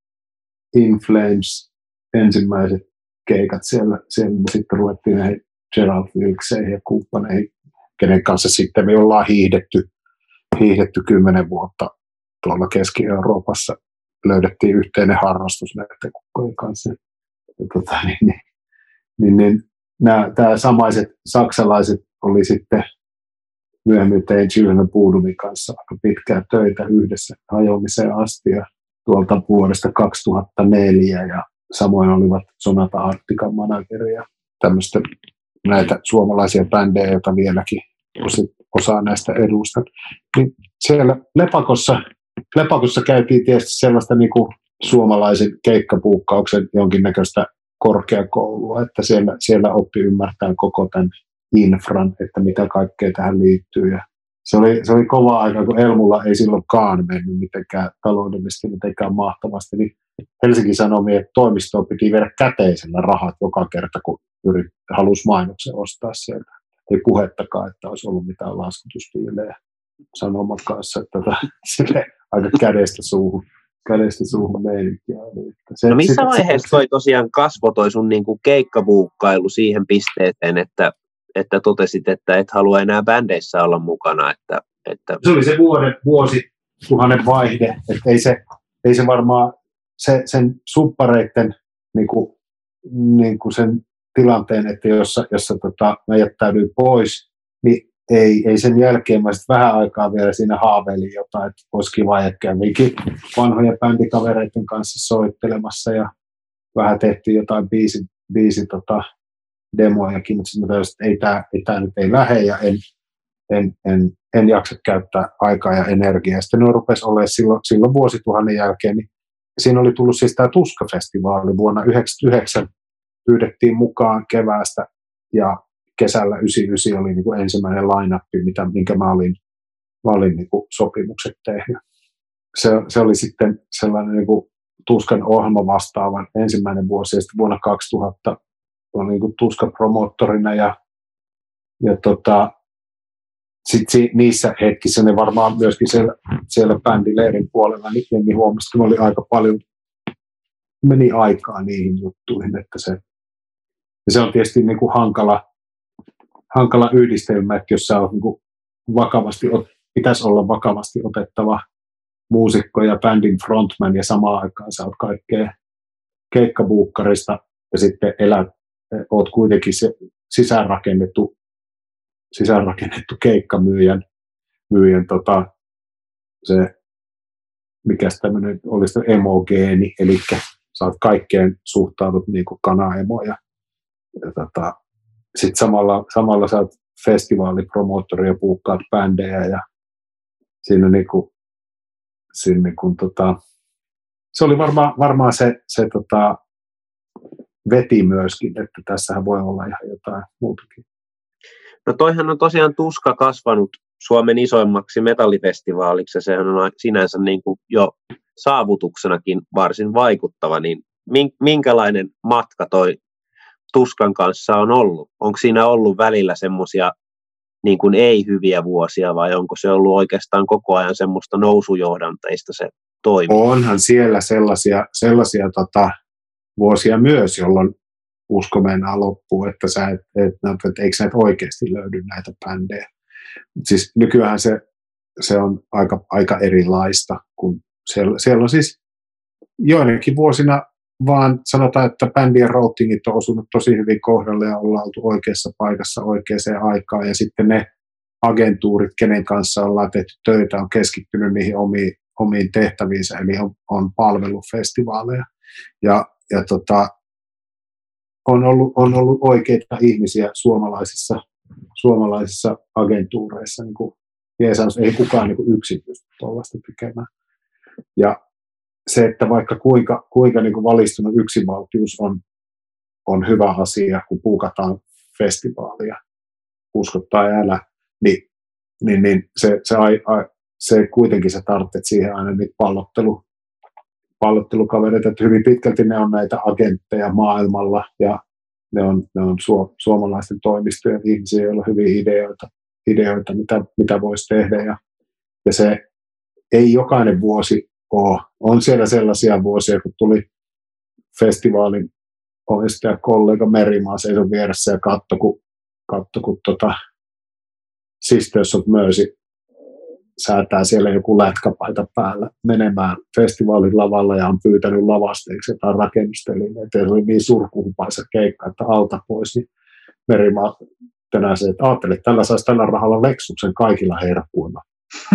in Flames ensimmäiset keikat siellä, siellä sitten ruvettiin näihin Gerald Wilkseihin ja kumppaneihin, kenen kanssa sitten me ollaan hiihdetty, hiihdetty kymmenen vuotta tuolla Keski-Euroopassa. Löydettiin yhteinen harrastus näiden kukkojen kanssa. Ja tota, niin, niin, niin, niin nämä, tämä samaiset saksalaiset oli sitten myöhemmin tein Children Puudumin kanssa aika pitkää töitä yhdessä hajoamiseen asti ja tuolta vuodesta 2004 ja samoin olivat Sonata Arctican manageri ja tämmöistä näitä suomalaisia bändejä, joita vieläkin osaa näistä edustan. Niin siellä Lepakossa, Lepakossa käytiin tietysti sellaista niin kuin suomalaisen keikkapuukkauksen jonkinnäköistä korkeakoulua, että siellä, siellä oppi ymmärtää koko tämän infran, että mitä kaikkea tähän liittyy. Ja se oli, se oli kova aika, kun Elmulla ei silloinkaan mennyt mitenkään taloudellisesti mitenkään mahtavasti, niin Helsingin Sanomien toimistoon piti viedä käteisellä rahat joka kerta, kun yrit, halusi mainoksen ostaa sieltä. Ei puhettakaan, että olisi ollut mitään laskutustiilejä sanomat kanssa, että tota, sille aika kädestä suuhun kädestä suuhun meininkiä. Se, no missä vaiheessa toi tosiaan kasvoi toi sun niinku keikkabuukkailu siihen pisteeseen, että että totesit, että et halua enää bändeissä olla mukana. Että, että... Se oli se vuoden, vuosi tuhannen vaihde, että ei se, ei se varmaan se, sen suppareiden niin kuin, niin kuin sen tilanteen, että jossa, jossa tota, mä jättäydyin pois, niin ei, ei sen jälkeen mä sitten vähän aikaa vielä siinä haaveilin jotain, että olisi kiva ehkä vanhoja bändikavereiden kanssa soittelemassa ja vähän tehtiin jotain biisi, biisi tota, demojakin, mutta sitten mä tajusin, että ei tämä ei tää nyt ei lähde ja en, en, en, en jaksa käyttää aikaa ja energiaa. Sitten ne rupesi olemaan silloin, silloin vuosituhannen jälkeen, niin siinä oli tullut siis tämä Tuska-festivaali vuonna 1999, pyydettiin mukaan keväästä ja kesällä 99 oli niin kuin ensimmäinen line mitä, minkä mä olin, mä olin niin kuin sopimukset tehnyt. Se, se oli sitten sellainen niin kuin Tuskan ohjelma vastaavan ensimmäinen vuosi, ja sitten vuonna 2000 on niin tuskapromoottorina ja, ja tota, sit si, niissä hetkissä ne varmaan myöskin siellä, siellä bändileirin puolella niin jengi huomasi, että oli aika paljon, meni aikaa niihin juttuihin, että se, ja se on tietysti niin kuin hankala, hankala yhdistelmä, että jos oot niin kuin vakavasti, pitäisi olla vakavasti otettava muusikko ja bändin frontman ja samaan aikaan sä oot kaikkea keikkabuukkarista ja sitten elät oot kuitenkin se sisäänrakennettu, sisäänrakennettu keikkamyyjän myyjän, tota, se, mikä tämmöinen olisi emogeeni, eli sä oot kaikkeen suhtaudut niin kuin kanaemo ja, ja tota, sitten samalla, samalla sä oot festivaalipromoottori ja puukkaat bändejä ja siinä niin kuin, siinä niin kuin, tota, se oli varmaan, varmaan se, se tota, veti myöskin, että tässähän voi olla ihan jotain muutakin. No toihan on tosiaan tuska kasvanut Suomen isoimmaksi metallifestivaaliksi ja sehän on sinänsä niin kuin jo saavutuksenakin varsin vaikuttava, niin minkälainen matka toi tuskan kanssa on ollut? Onko siinä ollut välillä semmoisia niin kuin ei-hyviä vuosia vai onko se ollut oikeastaan koko ajan semmoista nousujohdanteista se toimi? Onhan siellä sellaisia, sellaisia tota, vuosia myös, jolloin usko mennään loppuun, että, sä et, et, että eikö näitä oikeasti löydy näitä bändejä. Siis nykyään se, se on aika, aika erilaista, kun siellä, siellä on siis joidenkin vuosina vaan sanotaan, että bändien routingit on osunut tosi hyvin kohdalle ja ollaan oltu oikeassa paikassa oikeaan aikaan ja sitten ne agentuurit, kenen kanssa ollaan tehty töitä, on keskittynyt niihin omiin, omiin tehtäviinsä, eli on, on palvelufestivaaleja. Ja, ja tota, on, ollut, on ollut oikeita ihmisiä suomalaisissa, suomalaisissa agentuureissa, niin kuin Jeesaus, ei kukaan niin kuin pysty tuollaista tekemään. Ja se, että vaikka kuinka, kuinka niin kuin valistunut yksinvaltius on, on hyvä asia, kun puukataan festivaalia, usko tai älä, niin, niin, niin se, se, ai, ai, se kuitenkin sä tarvitset siihen aina niitä pallottelu, pallottelukavereita, että hyvin pitkälti ne on näitä agentteja maailmalla ja ne on, ne on su, suomalaisten toimistojen ihmisiä, joilla on hyviä ideoita, ideoita mitä, mitä voisi tehdä ja, ja se ei jokainen vuosi ole. On siellä sellaisia vuosia, kun tuli festivaalin omistaja kollega Merimaa seison vieressä ja katto, kun, katto, kun tota, Sisters of Mercy säätää siellä joku lätkäpaita päällä menemään festivaalin lavalla ja on pyytänyt lavasteeksi jotain rakennustelineitä. Se oli niin surkuhupaisa keikka, että alta pois, niin Merimaa se, että ajattelet, että tällä saisi tällä rahalla Lexuksen kaikilla herkkuilla.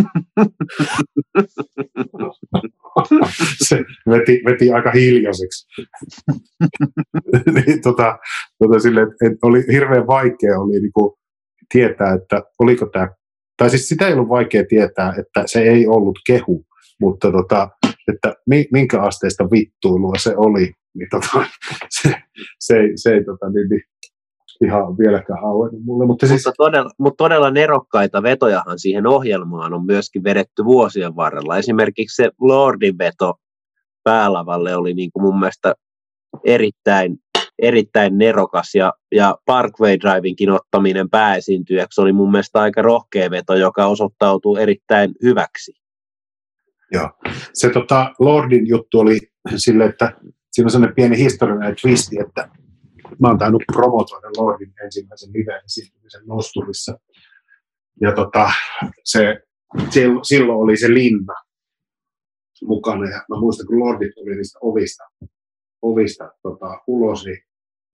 se veti, veti aika hiljaiseksi. niin, tota, tota sille, että, että oli hirveän vaikea oli niin kuin tietää, että oliko tämä, tai siis sitä ei ollut vaikea tietää, että se ei ollut kehu, mutta tota, että minkä asteista vittuilua se oli, niin tota, se, se, ei, se ei tota, niin, niin, ihan vieläkään auennut mulle. Mutta, siis... mutta, todella, mutta todella nerokkaita vetojahan siihen ohjelmaan on myöskin vedetty vuosien varrella. Esimerkiksi se Lordin veto päälavalle oli niin kuin mun mielestä erittäin, erittäin nerokas ja, ja Parkway Drivinkin ottaminen pääesiintyjäksi oli mun mielestä aika rohkea veto, joka osoittautuu erittäin hyväksi. Joo. Se tota, Lordin juttu oli sille, että siinä on sellainen pieni historiallinen twisti, että mä oon tainnut promotoida Lordin ensimmäisen live-esiintymisen nosturissa. Ja tota, se, silloin oli se linna mukana. Ja mä muistan, kun Lordit tuli niistä ovista, ovista tota, ulos, niin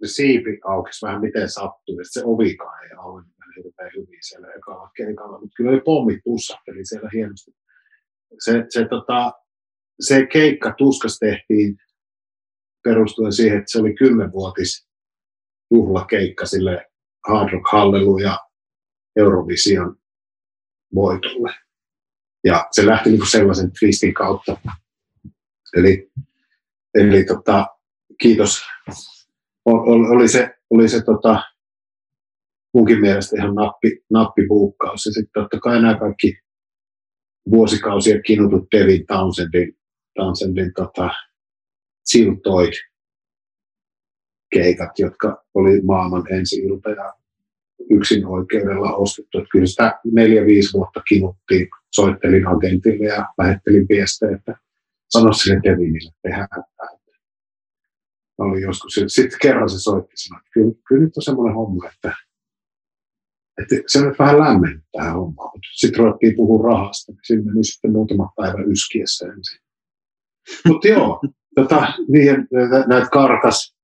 siipi aukesi vähän miten sattui. Se ovikaan ei auennut hirveän hyvin siellä ekalla keikalla, mutta kyllä ne pommit pussahteli siellä hienosti. Se, se, tota, se keikka tuskas tehtiin perustuen siihen, että se oli kymmenvuotis juhlakeikka sille Hard Rock Hallelu ja Eurovision voitolle. Ja se lähti niin sellaisen twistin kautta. Eli, eli tota, kiitos. Oli se, oli se tota, munkin mielestä ihan nappi, nappipuukkaus. Ja sitten totta kai nämä kaikki vuosikausia kinutut Devin Townsendin, Townsendin tota, Siltoid keikat, jotka oli maailman ensi ilta ja yksin oikeudella ostettu. Että kyllä sitä neljä-viisi vuotta kinuttiin, soittelin agentille ja lähettelin viestejä, että sano sille Devinille, että tehdään oli joskus. Sitten kerran se soitti sanoi, että kyllä, kyllä nyt on semmoinen homma, että, että se on vähän lämmennyt tähän hommaan. Sitten ruvettiin puhua rahasta, niin sinne meni sitten muutama päivä yskiessä ensin. Mutta joo, tota, niin, näitä karkas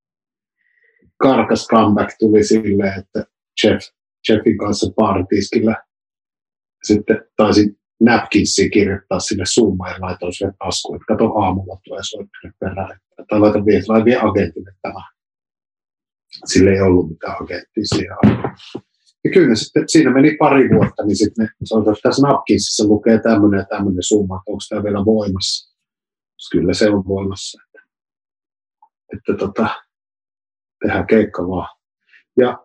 karkas comeback tuli silleen, että Jeff, Jeffin kanssa partiskillä sitten taisin Napkinsia kirjoittaa sinne summaan ja laitoin sen taskuun, että kato aamulla tulee soittele perään. Tai laitan vielä, laitan vielä agentille tämä. Sillä ei ollut mitään agenttia siihen. Ja kyllä sitten, siinä meni pari vuotta, niin sitten ne sanotaan, että tässä Napkinsissa lukee tämmöinen ja tämmöinen summa, että onko tämä vielä voimassa. Kyllä se on voimassa. Että, että tota, tehdään keikka vaan. Ja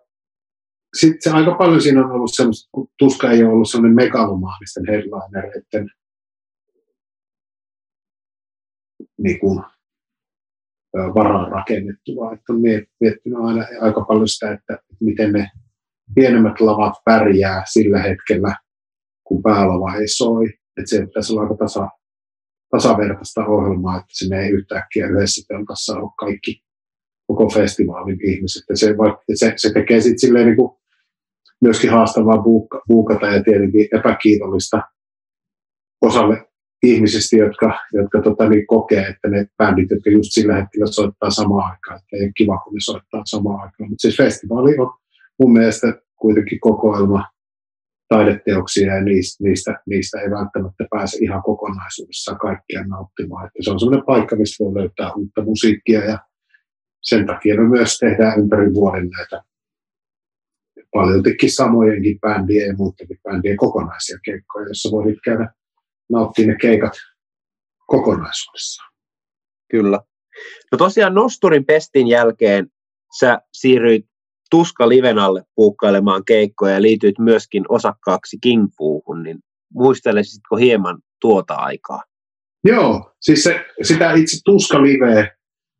sitten se aika paljon siinä on ollut semmoista, kun tuska ei ole ollut semmoinen megalomaanisten headlinereiden niin kuin, varaan rakennettu, vaan että on miettinyt aina aika paljon sitä, että miten ne pienemmät lavat pärjää sillä hetkellä, kun päälava ei soi. Että se pitäisi olla aika tasa, tasavertaista ohjelmaa, että sinne ei yhtäkkiä yhdessä telkassa ole kaikki koko festivaalin ihmiset. Ja se, se, se tekee sitten silleen niin kuin myöskin haastavaa buuka, buukata ja tietenkin epäkiitollista osalle ihmisistä, jotka, jotka tota, niin kokee, että ne bändit, jotka just sillä hetkellä soittaa samaan aikaan, että ei ole kiva, kun ne soittaa samaan aikaan. Mutta siis festivaali on mun mielestä kuitenkin kokoelma taideteoksia ja niistä, niistä, niistä ei välttämättä pääse ihan kokonaisuudessaan kaikkia nauttimaan. Että se on sellainen paikka, mistä voi löytää uutta musiikkia ja sen takia me myös tehdään ympäri vuoden näitä paljoltikin samojenkin bändien ja muidenkin bändien kokonaisia keikkoja, joissa voi käydä nauttia ne keikat kokonaisuudessaan. Kyllä. No tosiaan Nosturin pestin jälkeen sä siirryit Tuska Liven alle puukkailemaan keikkoja ja liityit myöskin osakkaaksi Kingfuuhun, niin muistelisitko hieman tuota aikaa? Joo, siis se, sitä itse Tuska Liveä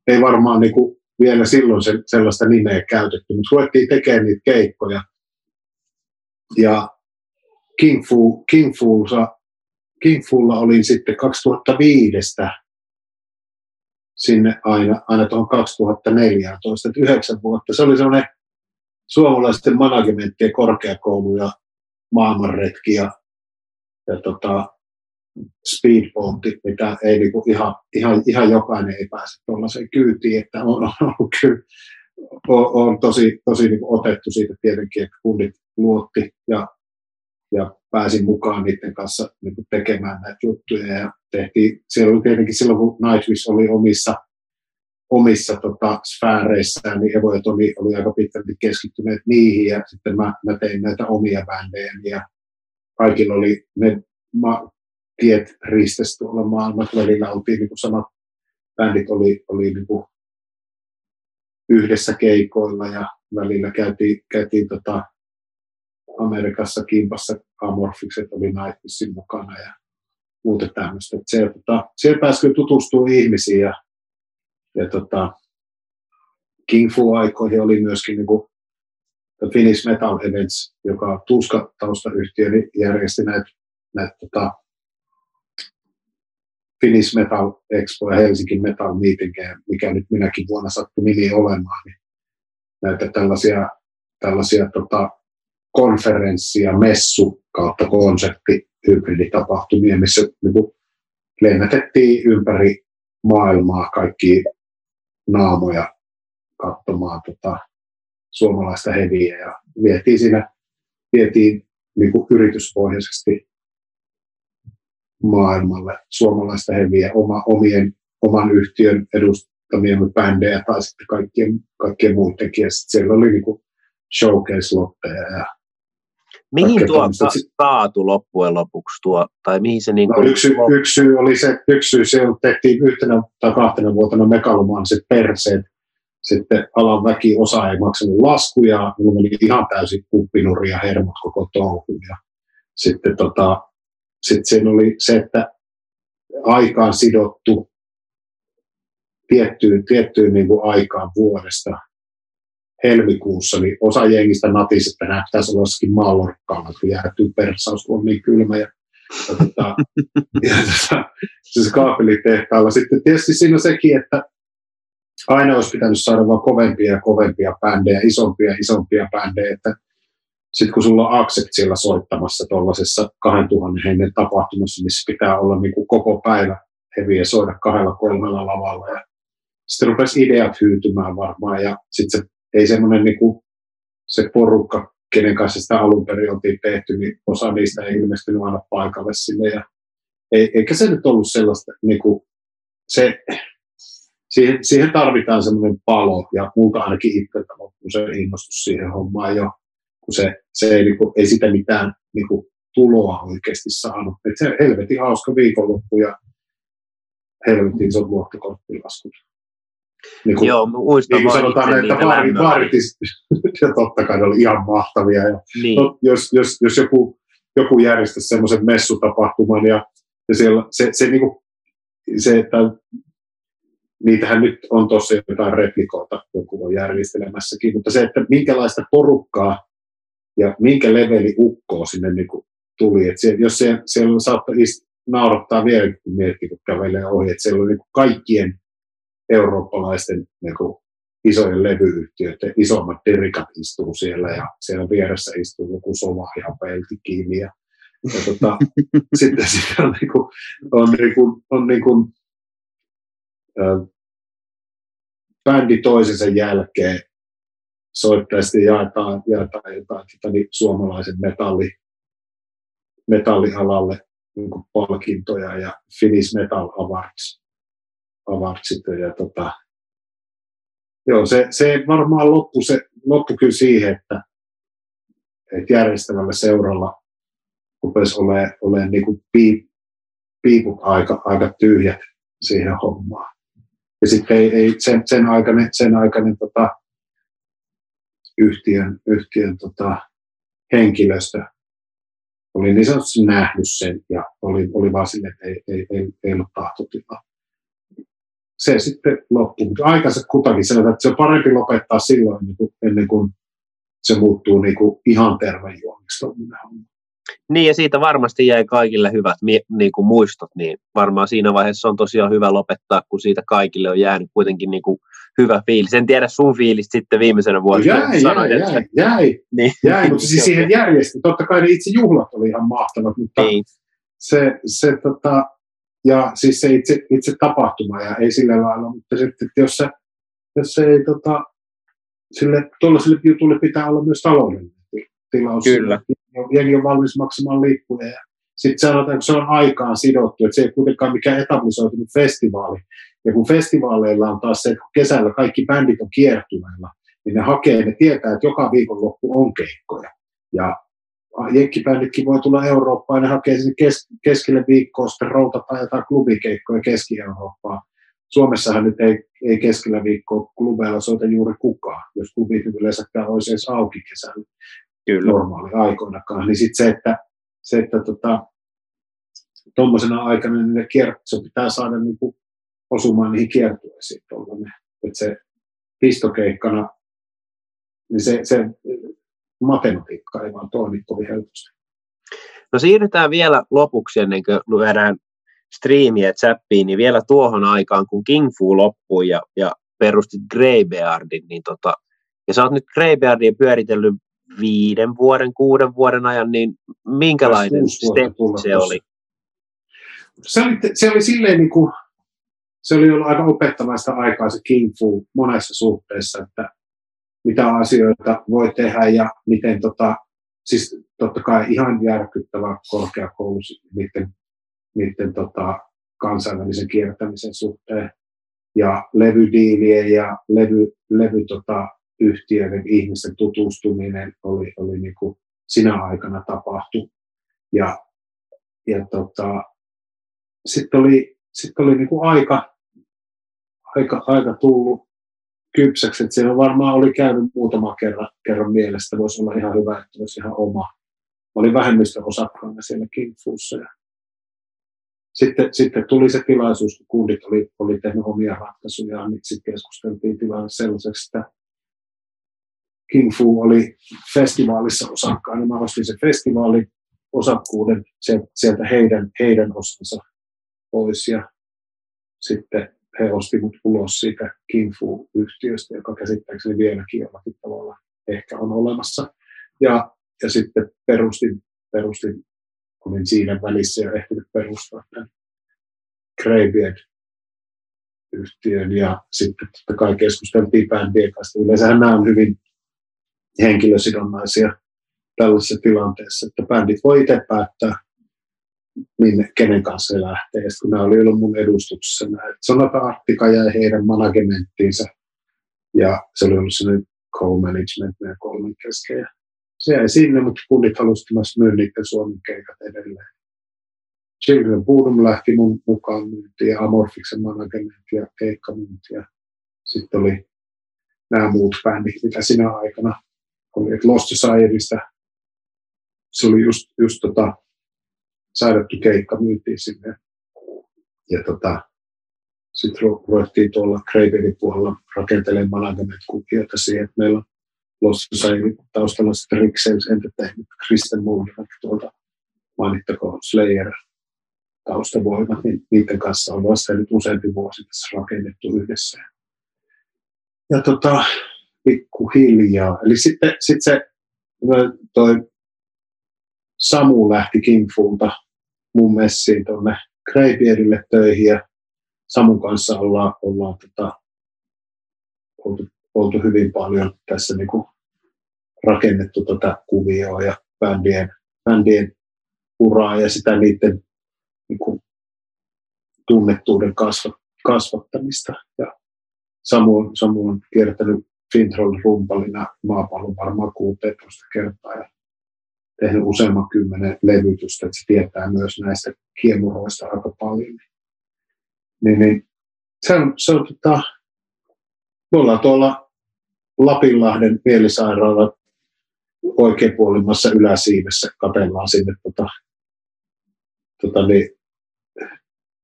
ei varmaan niinku vielä silloin se, sellaista nimeä käytetty, mutta ruvettiin tekemään niitä keikkoja. Ja King, Fu, King, Fuulla, King Fulla olin sitten 2005 sinne aina, aina tuohon 2014, että yhdeksän vuotta. Se oli semmoinen suomalaisten managementtien korkeakoulu ja maailmanretki ja, ja tota, speedboatit, mitä ei niinku ihan, ihan, ihan jokainen ei pääse tuollaiseen kyytiin, että on, on, kyllä, on, on tosi, tosi niinku otettu siitä tietenkin, että kunnit luotti ja, ja pääsin mukaan niiden kanssa niinku tekemään näitä juttuja. Ja tehtiin, siellä oli tietenkin silloin, kun Nightwish oli omissa omissa tota, sfääreissään, niin Evojat oli, oli aika pitkälti keskittyneet niihin, ja sitten mä, mä tein näitä omia bändejä, ja kaikilla oli ne ma, tiet ristes tuolla maailmat välillä, oltiin niin kuin samat bändit oli, oli niin kuin yhdessä keikoilla, ja välillä käytiin, käytiin tota Amerikassa kimpassa Amorfikset oli Nightwishin mukana, ja muuta tämmöistä. Se, tota, siellä pääsi tutustua ihmisiin, ja ja tota, King Fu-aikoihin oli myöskin niin kuin The Finnish Metal Events, joka tuska taustayhtiö niin järjesti näitä, näitä tota, Finnish Metal Expo ja Helsinki Metal Meeting, mikä nyt minäkin vuonna sattui nimi olemaan, niin näitä tällaisia, tällaisia tota, konferenssia, messu kautta konsepti hybriditapahtumia, missä niin kuin, lennätettiin ympäri maailmaa kaikki naamoja katsomaan tota, suomalaista heviä ja vietiin siinä vietiin niin kuin yrityspohjaisesti maailmalle suomalaista heviä oma, omien, oman yhtiön edustamien bändejä tai sitten kaikkien, kaikkien muidenkin. Ja sitten siellä oli niin showcase-lotteja ja Mihin tuo kaatu loppujen lopuksi tuo, tai mihin se niin no, yksi, yksi, syy oli se, yksi syy se tehtiin yhtenä tai kahtena vuotena megalomaaniset perseet, sitten alan väki osa ei maksanut laskuja, minulla meni ihan täysin kuppinuri ja hermot koko touhuun. Ja sitten tota, sit siinä oli se, että aikaan sidottu tiettyyn, tiettyyn niin kuin aikaan vuodesta helmikuussa, niin osa jengistä natisi, että näyttäisi olla jossakin mallorkkaalla, kun jäätyy persaus, kun on niin kylmä. Ja, ja, tota, ja tota, siis kaapelitehtaalla. Sitten tietysti siinä sekin, että aina olisi pitänyt saada vain kovempia ja kovempia bändejä, isompia ja isompia bändejä, että sitten kun sulla on Accept siellä soittamassa tuollaisessa 2000 hengen tapahtumassa, missä pitää olla niin kuin koko päivä heviä soida kahdella kolmella lavalla ja sitten rupesi ideat hyytymään varmaan ja sitten se ei semmoinen niin kuin se porukka, kenen kanssa sitä alun perin oltiin tehty, niin osa niistä ei ilmestynyt aina paikalle sinne. Ja ei, eikä se nyt ollut sellaista, niin kuin se, siihen, siihen tarvitaan semmoinen palo, ja multa ainakin itseltä loppuu se innostus siihen hommaan jo, kun se, se ei, niin kuin, ei sitä mitään niin kuin, tuloa oikeasti saanut. Et se helvetin hauska viikonloppu ja helvetin isot luottokorttilaskut. Niin kuin, Joo, muistan niin kuin sanotaan, että vaarit, vaarit ja totta kai ne oli ihan mahtavia. Ja niin. no, jos, jos, jos joku, joku järjestäisi semmoisen messutapahtuman ja, ja siellä, se, se, niin kuin, se, että niitähän nyt on tosiaan jotain replikoita, joku on järjestelemässäkin, mutta se, että minkälaista porukkaa ja minkä leveli ukkoo sinne niin kuin tuli, että se, jos se, siellä saattaa naurattaa vielä, kun miettii, kun kävelee ohi, että siellä on niin kaikkien eurooppalaisten niin kuin isojen levyyhtiöiden isommat derikat istuu siellä ja siellä vieressä istuu joku sova ja pelti kiinni ja, ja tota, sitten siinä on, niin kuin, on, niin kuin, on niin kuin, äh, bändi toisensa jälkeen soittaa sitten jaetaan, jaetaan jotain tota, niin suomalaisen metalli, metallialalle niin palkintoja ja Finnish Metal Awards, Awardsit ja tota, joo, se, se varmaan loppu, se, loppu kyllä siihen, että, että järjestävällä seuralla rupesi olemaan, olemaan niin kuin piip, piiput aika, aika tyhjät siihen hommaan. Ja sitten ei, ei sen, sen aikainen, sen aikainen tota, yhtiön, yhtiön tota, henkilöstö oli niin sanotusti nähnyt sen ja oli, oli vaan sille, että ei, ei, ei, ei ollut tahtotilaa. Se sitten loppui, mutta aikansa kutakin sanotaan, että se on parempi lopettaa silloin niin kuin, ennen kuin se muuttuu niin kuin ihan tervejuomiksi niin ja siitä varmasti jäi kaikille hyvät niin kuin muistot, niin varmaan siinä vaiheessa on tosiaan hyvä lopettaa, kun siitä kaikille on jäänyt kuitenkin niin kuin hyvä fiilis. En tiedä sun fiilistä sitten viimeisenä vuonna. Jäi, sanoit, jäi, jäi, jäi, niin. jäi, mutta siis siihen järjesti. Totta kai ne itse juhlat oli ihan mahtavat, mutta niin. se, se tota, ja siis se itse, itse tapahtuma ja ei sillä lailla, mutta sitten, että jos se, jos se ei tota, sille, tuollaiselle jutulle pitää olla myös taloudellinen tilaus. Kyllä jengi on valmis maksamaan lippuja. Ja sitten sanotaan, että se on aikaan sidottu, että se ei kuitenkaan mikään etablisoitunut festivaali. Ja kun festivaaleilla on taas se, että kesällä kaikki bändit on kiertueilla, niin ne hakee, ne tietää, että joka viikonloppu on keikkoja. Ja jenkkibänditkin voi tulla Eurooppaan ja hakee sinne kes- keskelle viikkoa sitten routataan jotain klubikeikkoja Keski-Eurooppaan. Suomessahan nyt ei, ei keskellä viikkoa klubeilla soita juuri kukaan, jos klubit yleensäkään olisi edes auki kesällä. Kyllä. normaali aikoinakaan. Niin sitten se, että, se, että tota, tuommoisena aikana niin ne se pitää saada niin kuin osumaan niihin kiertueisiin. Että se pistokeikkana, niin se, se matematiikka ei vaan toimi kovin helposti. No siirrytään vielä lopuksi ennen kuin lyödään striimiä zappiin, niin vielä tuohon aikaan, kun King Fu loppui ja, ja perustit Greybeardin, niin tota, ja sä oot nyt Greybeardia pyöritellyt viiden vuoden, kuuden vuoden ajan, niin minkälainen step se oli? Se oli, se oli silleen niin kuin, se oli ollut aika opettavaista aikaa se King Fu monessa suhteessa, että mitä asioita voi tehdä ja miten tota, siis totta kai ihan järkyttävä korkeakoulu niiden, niiden tota, kansainvälisen kiertämisen suhteen ja levydiilien ja levy, levy tota, yhtiöiden ihmisten tutustuminen oli, oli niin kuin sinä aikana tapahtu. Ja, ja tota, sitten oli, sit oli niin kuin aika, aika, aika tullut kypsäksi, että siellä varmaan oli käynyt muutama kerran, kerran mielestä, voisi olla ihan hyvä, että olisi ihan oma. Mä olin vähemmistöosakkaana siellä Kingfussa ja sitten, sitten tuli se tilaisuus, kun kundit oli, oli tehnyt omia ratkaisuja, niin sitten keskusteltiin tilanne sellaiseksi, että King Fu oli festivaalissa osakkaana. Mä ostin sen festivaalin osakkuuden sieltä heidän, heidän osansa pois ja sitten he osti mut ulos siitä King Fu-yhtiöstä, joka käsittääkseni vieläkin jollakin tavalla ehkä on olemassa. Ja, ja sitten perustin, perustin, olin siinä välissä jo ehtinyt perustaa tämän Greybeard yhtiön ja sitten totta kai keskusteltiin bändien kanssa. Yleensähän nämä on hyvin henkilösidonnaisia tällaisessa tilanteessa, että bändit voi itse päättää, minne, kenen kanssa se lähtee. Ja kun nämä oli ollut mun edustuksessa, että Sonata Artika jäi heidän managementtiinsa ja se oli ollut sellainen co-management meidän kolmen kesken. Ja se jäi sinne, mutta kunnit halusivat myös myydä niiden Suomen keikat edelleen. Children Boodum lähti mun mukaan myyntiin ja Amorfiksen management ja keikkamyynti. Ja sitten oli nämä muut bändit, mitä sinä aikana oli Lost Societystä. Se oli just, just tota, säädetty keikka, myytiin sinne. Ja tota, sitten ruvettiin tuolla Cravenin puolella rakentelemaan Managamet-kuvioita siihen, että meillä on Lossa sai taustalla sitten Rick Sales Entertainment, Kristen Moonlight tuolta mainittakoon Slayer taustavoimat, niin niiden kanssa on vasta nyt useampi vuosi tässä rakennettu yhdessä. Ja tota, pikkuhiljaa. Eli sitten sit se toi Samu lähti Kingfulta mun messiin tuonne Greybeardille töihin ja Samun kanssa ollaan, ollaan tota, oltu, oltu, hyvin paljon tässä niin kuin rakennettu tätä kuvioa ja bändien, bändien uraa ja sitä niiden niin kuin, tunnettuuden kasvattamista. Ja Samu, Samu on kiertänyt Fintroll rumpalina maapallon varmaan 16 kertaa ja tehnyt useamman kymmenen levytystä, että se tietää myös näistä kiemuroista aika paljon. Niin, niin se on, se on tota, me ollaan tuolla Lapinlahden mielisairaala oikeapuolimmassa yläsiivessä, katellaan sinne tota, tota niin,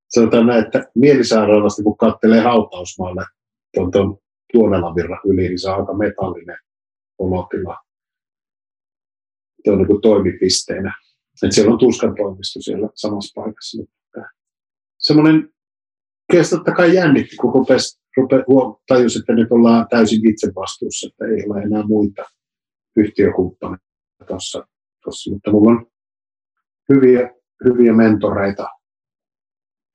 sanotaan näin, että mielisairaalasta kun kattelee hautausmaalle tuon, tuon tuonelavirran yli, niin se on aika metallinen olotila tuon niin toimipisteenä. Et siellä on tuskan toimisto siellä samassa paikassa. Semmoinen, kyllä kai jännitti, kun rupesi, rupe, tajusi, että nyt ollaan täysin itse vastuussa, että ei ole enää muita yhtiökumppaneita tuossa. Mutta mulla on hyviä, hyviä mentoreita,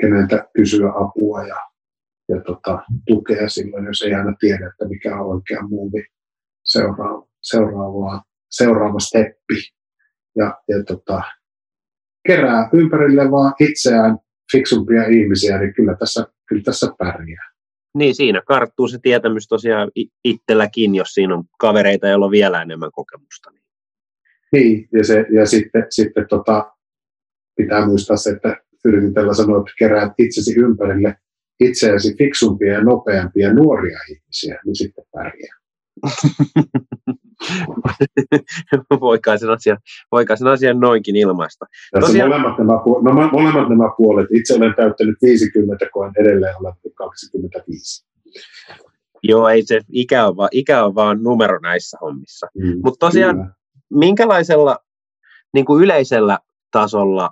keneltä kysyä apua ja ja tota, tukea silloin, jos ei aina tiedä, että mikä on oikea muuvi seuraava, seuraava steppi. Ja, ja tota, kerää ympärille vaan itseään fiksumpia ihmisiä, niin kyllä tässä, kyllä tässä pärjää. Niin, siinä karttuu se tietämys tosiaan itselläkin, jos siinä on kavereita, joilla on vielä enemmän kokemusta. Niin, ja, se, ja sitten, sitten tota, pitää muistaa se, että yritin tällä sanoa, että keräät itsesi ympärille itseäsi fiksumpia ja nopeampia nuoria ihmisiä, niin sitten pärjää. voikaan, sen asian, voikaan sen asian noinkin ilmaista. Tosiaan... Molemmat, nämä, no, molemmat nämä puolet. Itse olen täyttänyt 50, koen edelleen olen 25. Joo, ei se, ikä on vaan, ikä on vaan numero näissä hommissa. Mm, Mutta tosiaan, kyllä. minkälaisella niin kuin yleisellä tasolla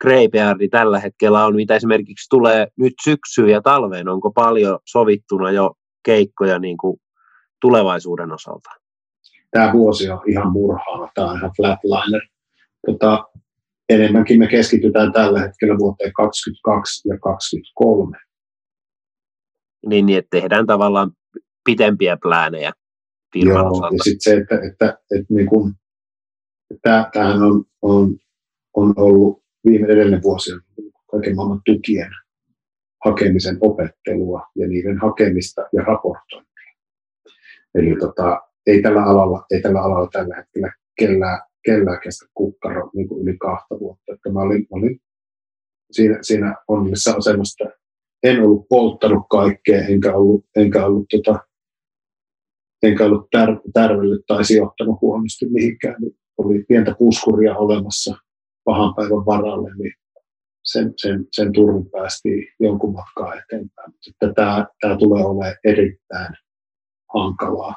Greybeardi tällä hetkellä on, mitä esimerkiksi tulee nyt syksyyn ja talveen, onko paljon sovittuna jo keikkoja niin kuin tulevaisuuden osalta? Tämä vuosi on ihan murhaava, tämä on ihan flatliner. Tota, enemmänkin me keskitytään tällä hetkellä vuoteen 2022 ja 2023. Niin, niin että tehdään tavallaan pitempiä pläänejä firman Joo, osalta. ja sitten se, että, että, että, että niin kun, tämähän on, on, on ollut viime edellinen vuosi kaiken maailman tukien hakemisen opettelua ja niiden hakemista ja raportointia. Eli tota, ei, tällä alalla, ei tällä alalla tällä hetkellä kellään, kellään kestä kukkaro niin kuin yli kahta vuotta. Että mä olin, mä olin siinä, siinä onnellisessa asemassa, en ollut polttanut kaikkea, enkä ollut, enkä ollut, tota, enkä ollut tär, tärvellyt tai sijoittanut huonosti mihinkään. Niin oli pientä puskuria olemassa pahan päivän varalle, niin sen, sen, sen turvin päästiin jonkun matkaa eteenpäin. Mutta tämä, tämä tulee olemaan erittäin hankalaa.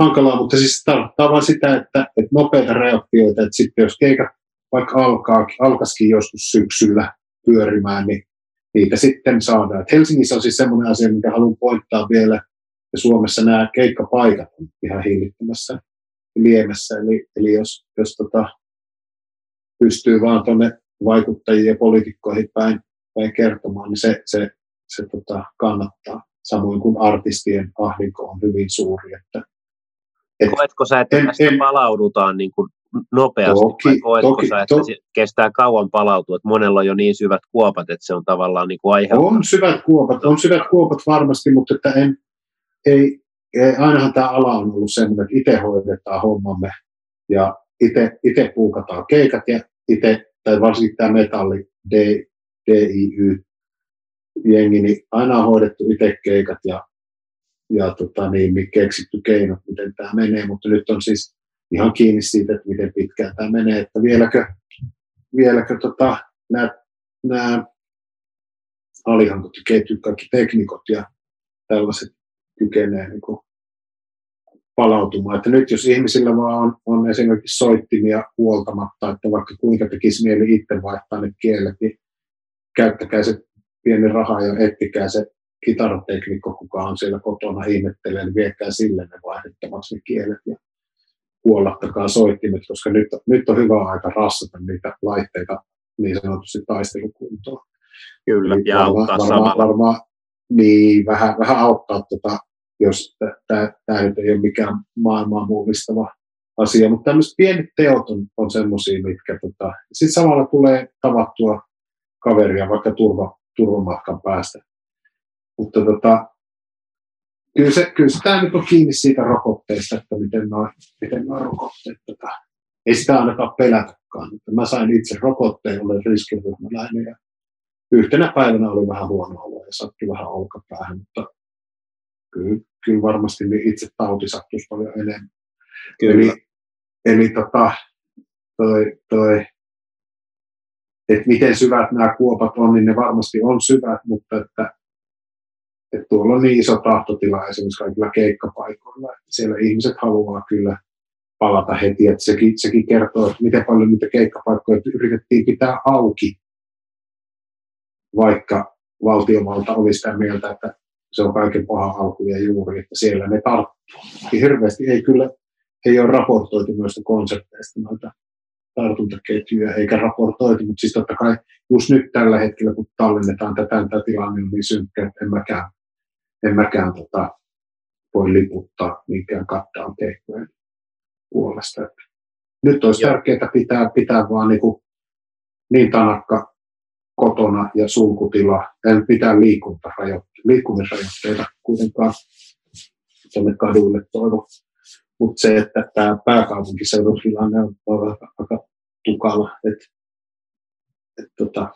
Hankalaa, mutta siis tarkoittaa vain sitä, että, että nopeita reaktioita, että sitten jos keikat vaikka alkaa, alkaisikin joskus syksyllä pyörimään, niin niitä sitten saadaan. Et Helsingissä on siis semmoinen asia, mikä haluan pointtaa vielä, ja Suomessa nämä keikkapaikat on ihan hillittömässä liemessä. Eli, eli jos, jos tota, pystyy vaan tuonne vaikuttajien ja poliitikkoihin päin, päin kertomaan, niin se, se, se tota, kannattaa. Samoin kuin artistien ahdinko on hyvin suuri. Että, et, Koetko sä, että en, tästä en, palaudutaan niin kuin nopeasti, toki, vai koetko toki, sä, että to, kestää kauan palautua, että monella on jo niin syvät kuopat, että se on tavallaan niin kuin aiheuttanut? On syvät kuopat, on syvät kuopat varmasti, mutta että en, ei, ei, ainahan tämä ala on ollut sellainen, että itse hoidetaan hommamme ja itse puukataan keikat ja itse, tai varsinkin tämä metalli D, DIY jengi, niin aina on hoidettu itse keikat ja, ja tota, niin, niin keksitty keinot, miten tämä menee, mutta nyt on siis ihan kiinni siitä, että miten pitkään tämä menee, että vieläkö, vieläkö tota, nämä, nämä alihankintaketjut, kaikki teknikot ja tällaiset kykenee niin palautumaan. Että nyt jos ihmisillä vaan on, on esimerkiksi soittimia huoltamatta, että vaikka kuinka tekisi mieli itse vaihtaa ne kielet, niin käyttäkää se pieni raha ja ettikää se kitarateknikko, kuka on siellä kotona ihmettelee, niin viekää sille ne vaihdettavaksi ne kielet ja huollattakaa soittimet, koska nyt, nyt on hyvä aika rassata niitä laitteita niin sanotusti taistelukuntoon. Kyllä, niin ja varma, auttaa varma, samalla. Varmaan niin, vähän, vähän auttaa, tota, jos tämä nyt ei ole mikään maailmaa mullistava asia, mutta tämmöiset pienet teot on, on semmoisia, mitkä tota, sitten samalla tulee tavattua kaveria vaikka turva, turvamatkan päästä. Mutta tota, kyllä, se, kyllä se tämä nyt on kiinni siitä rokotteesta, että miten nuo miten noi rokotteet, tota, ei sitä ainakaan pelätäkään. Mä sain itse rokotteen, olen riskiryhmäläinen ja yhtenä päivänä oli vähän huono olo ja sattui vähän olkapäähän, mutta kyllä, kyllä varmasti niin itse tauti sattuisi paljon enemmän. Kyllä. Eli, eli tota, toi, toi, että miten syvät nämä kuopat on, niin ne varmasti on syvät, mutta että, että tuolla on niin iso tahtotila esimerkiksi kaikilla keikkapaikoilla, että siellä ihmiset haluaa kyllä palata heti, että sekin, sekin kertoo, että miten paljon niitä keikkapaikkoja yritettiin pitää auki, vaikka valtiovalta oli sitä mieltä, että se on kaiken paha alku ja juuri, että siellä ne tarttuu. Hirveästi ei kyllä, ei ole raportoitu noista konsepteista noita tartuntaketjuja, eikä raportoitu, mutta siis totta kai just nyt tällä hetkellä, kun tallennetaan tätä, tämä tilanne on niin synkkä, että en mäkään, en mäkään tota, voi liputtaa minkään kattaan keikkojen puolesta. Että nyt olisi Joo. tärkeää pitää, pitää vaan niin, kuin niin tanakka kotona ja sulkutila. En pitää liikkumisrajoitteita kuitenkaan tuonne kaduille toivo. Mutta se, että tämä pääkaupunkiseudun tilanne on aika, aika tukala. Et, et tota,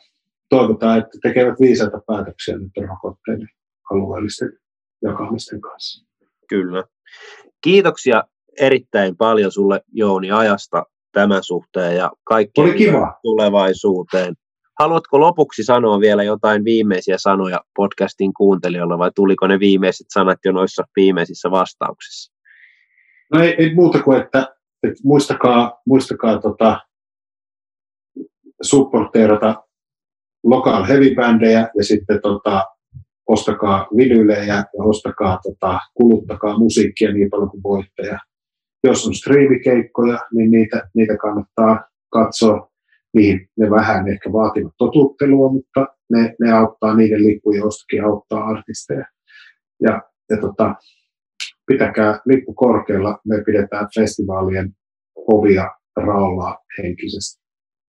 toivotaan, että tekevät viisaita päätöksiä nyt rokotteiden alueellisten jakamisten kanssa. Kyllä. Kiitoksia erittäin paljon sulle Jouni ajasta tämän suhteen ja kaikkeen tulevaisuuteen. Haluatko lopuksi sanoa vielä jotain viimeisiä sanoja podcastin kuuntelijoille vai tuliko ne viimeiset sanat jo noissa viimeisissä vastauksissa? No ei, ei muuta kuin, että, että muistakaa, muistakaa tota, supporteerata lokaal heavy ja sitten tota, ostakaa vinylejä ja ostakaa, tota, kuluttakaa musiikkia niin paljon kuin voitte. Ja jos on striimikeikkoja, niin niitä, niitä kannattaa katsoa niin ne vähän ehkä vaativat totuttelua, mutta ne, ne auttaa niiden lippujen ostokin auttaa artisteja. Ja, ja tota, pitäkää lippu korkealla, me pidetään festivaalien ovia raolaa henkisesti.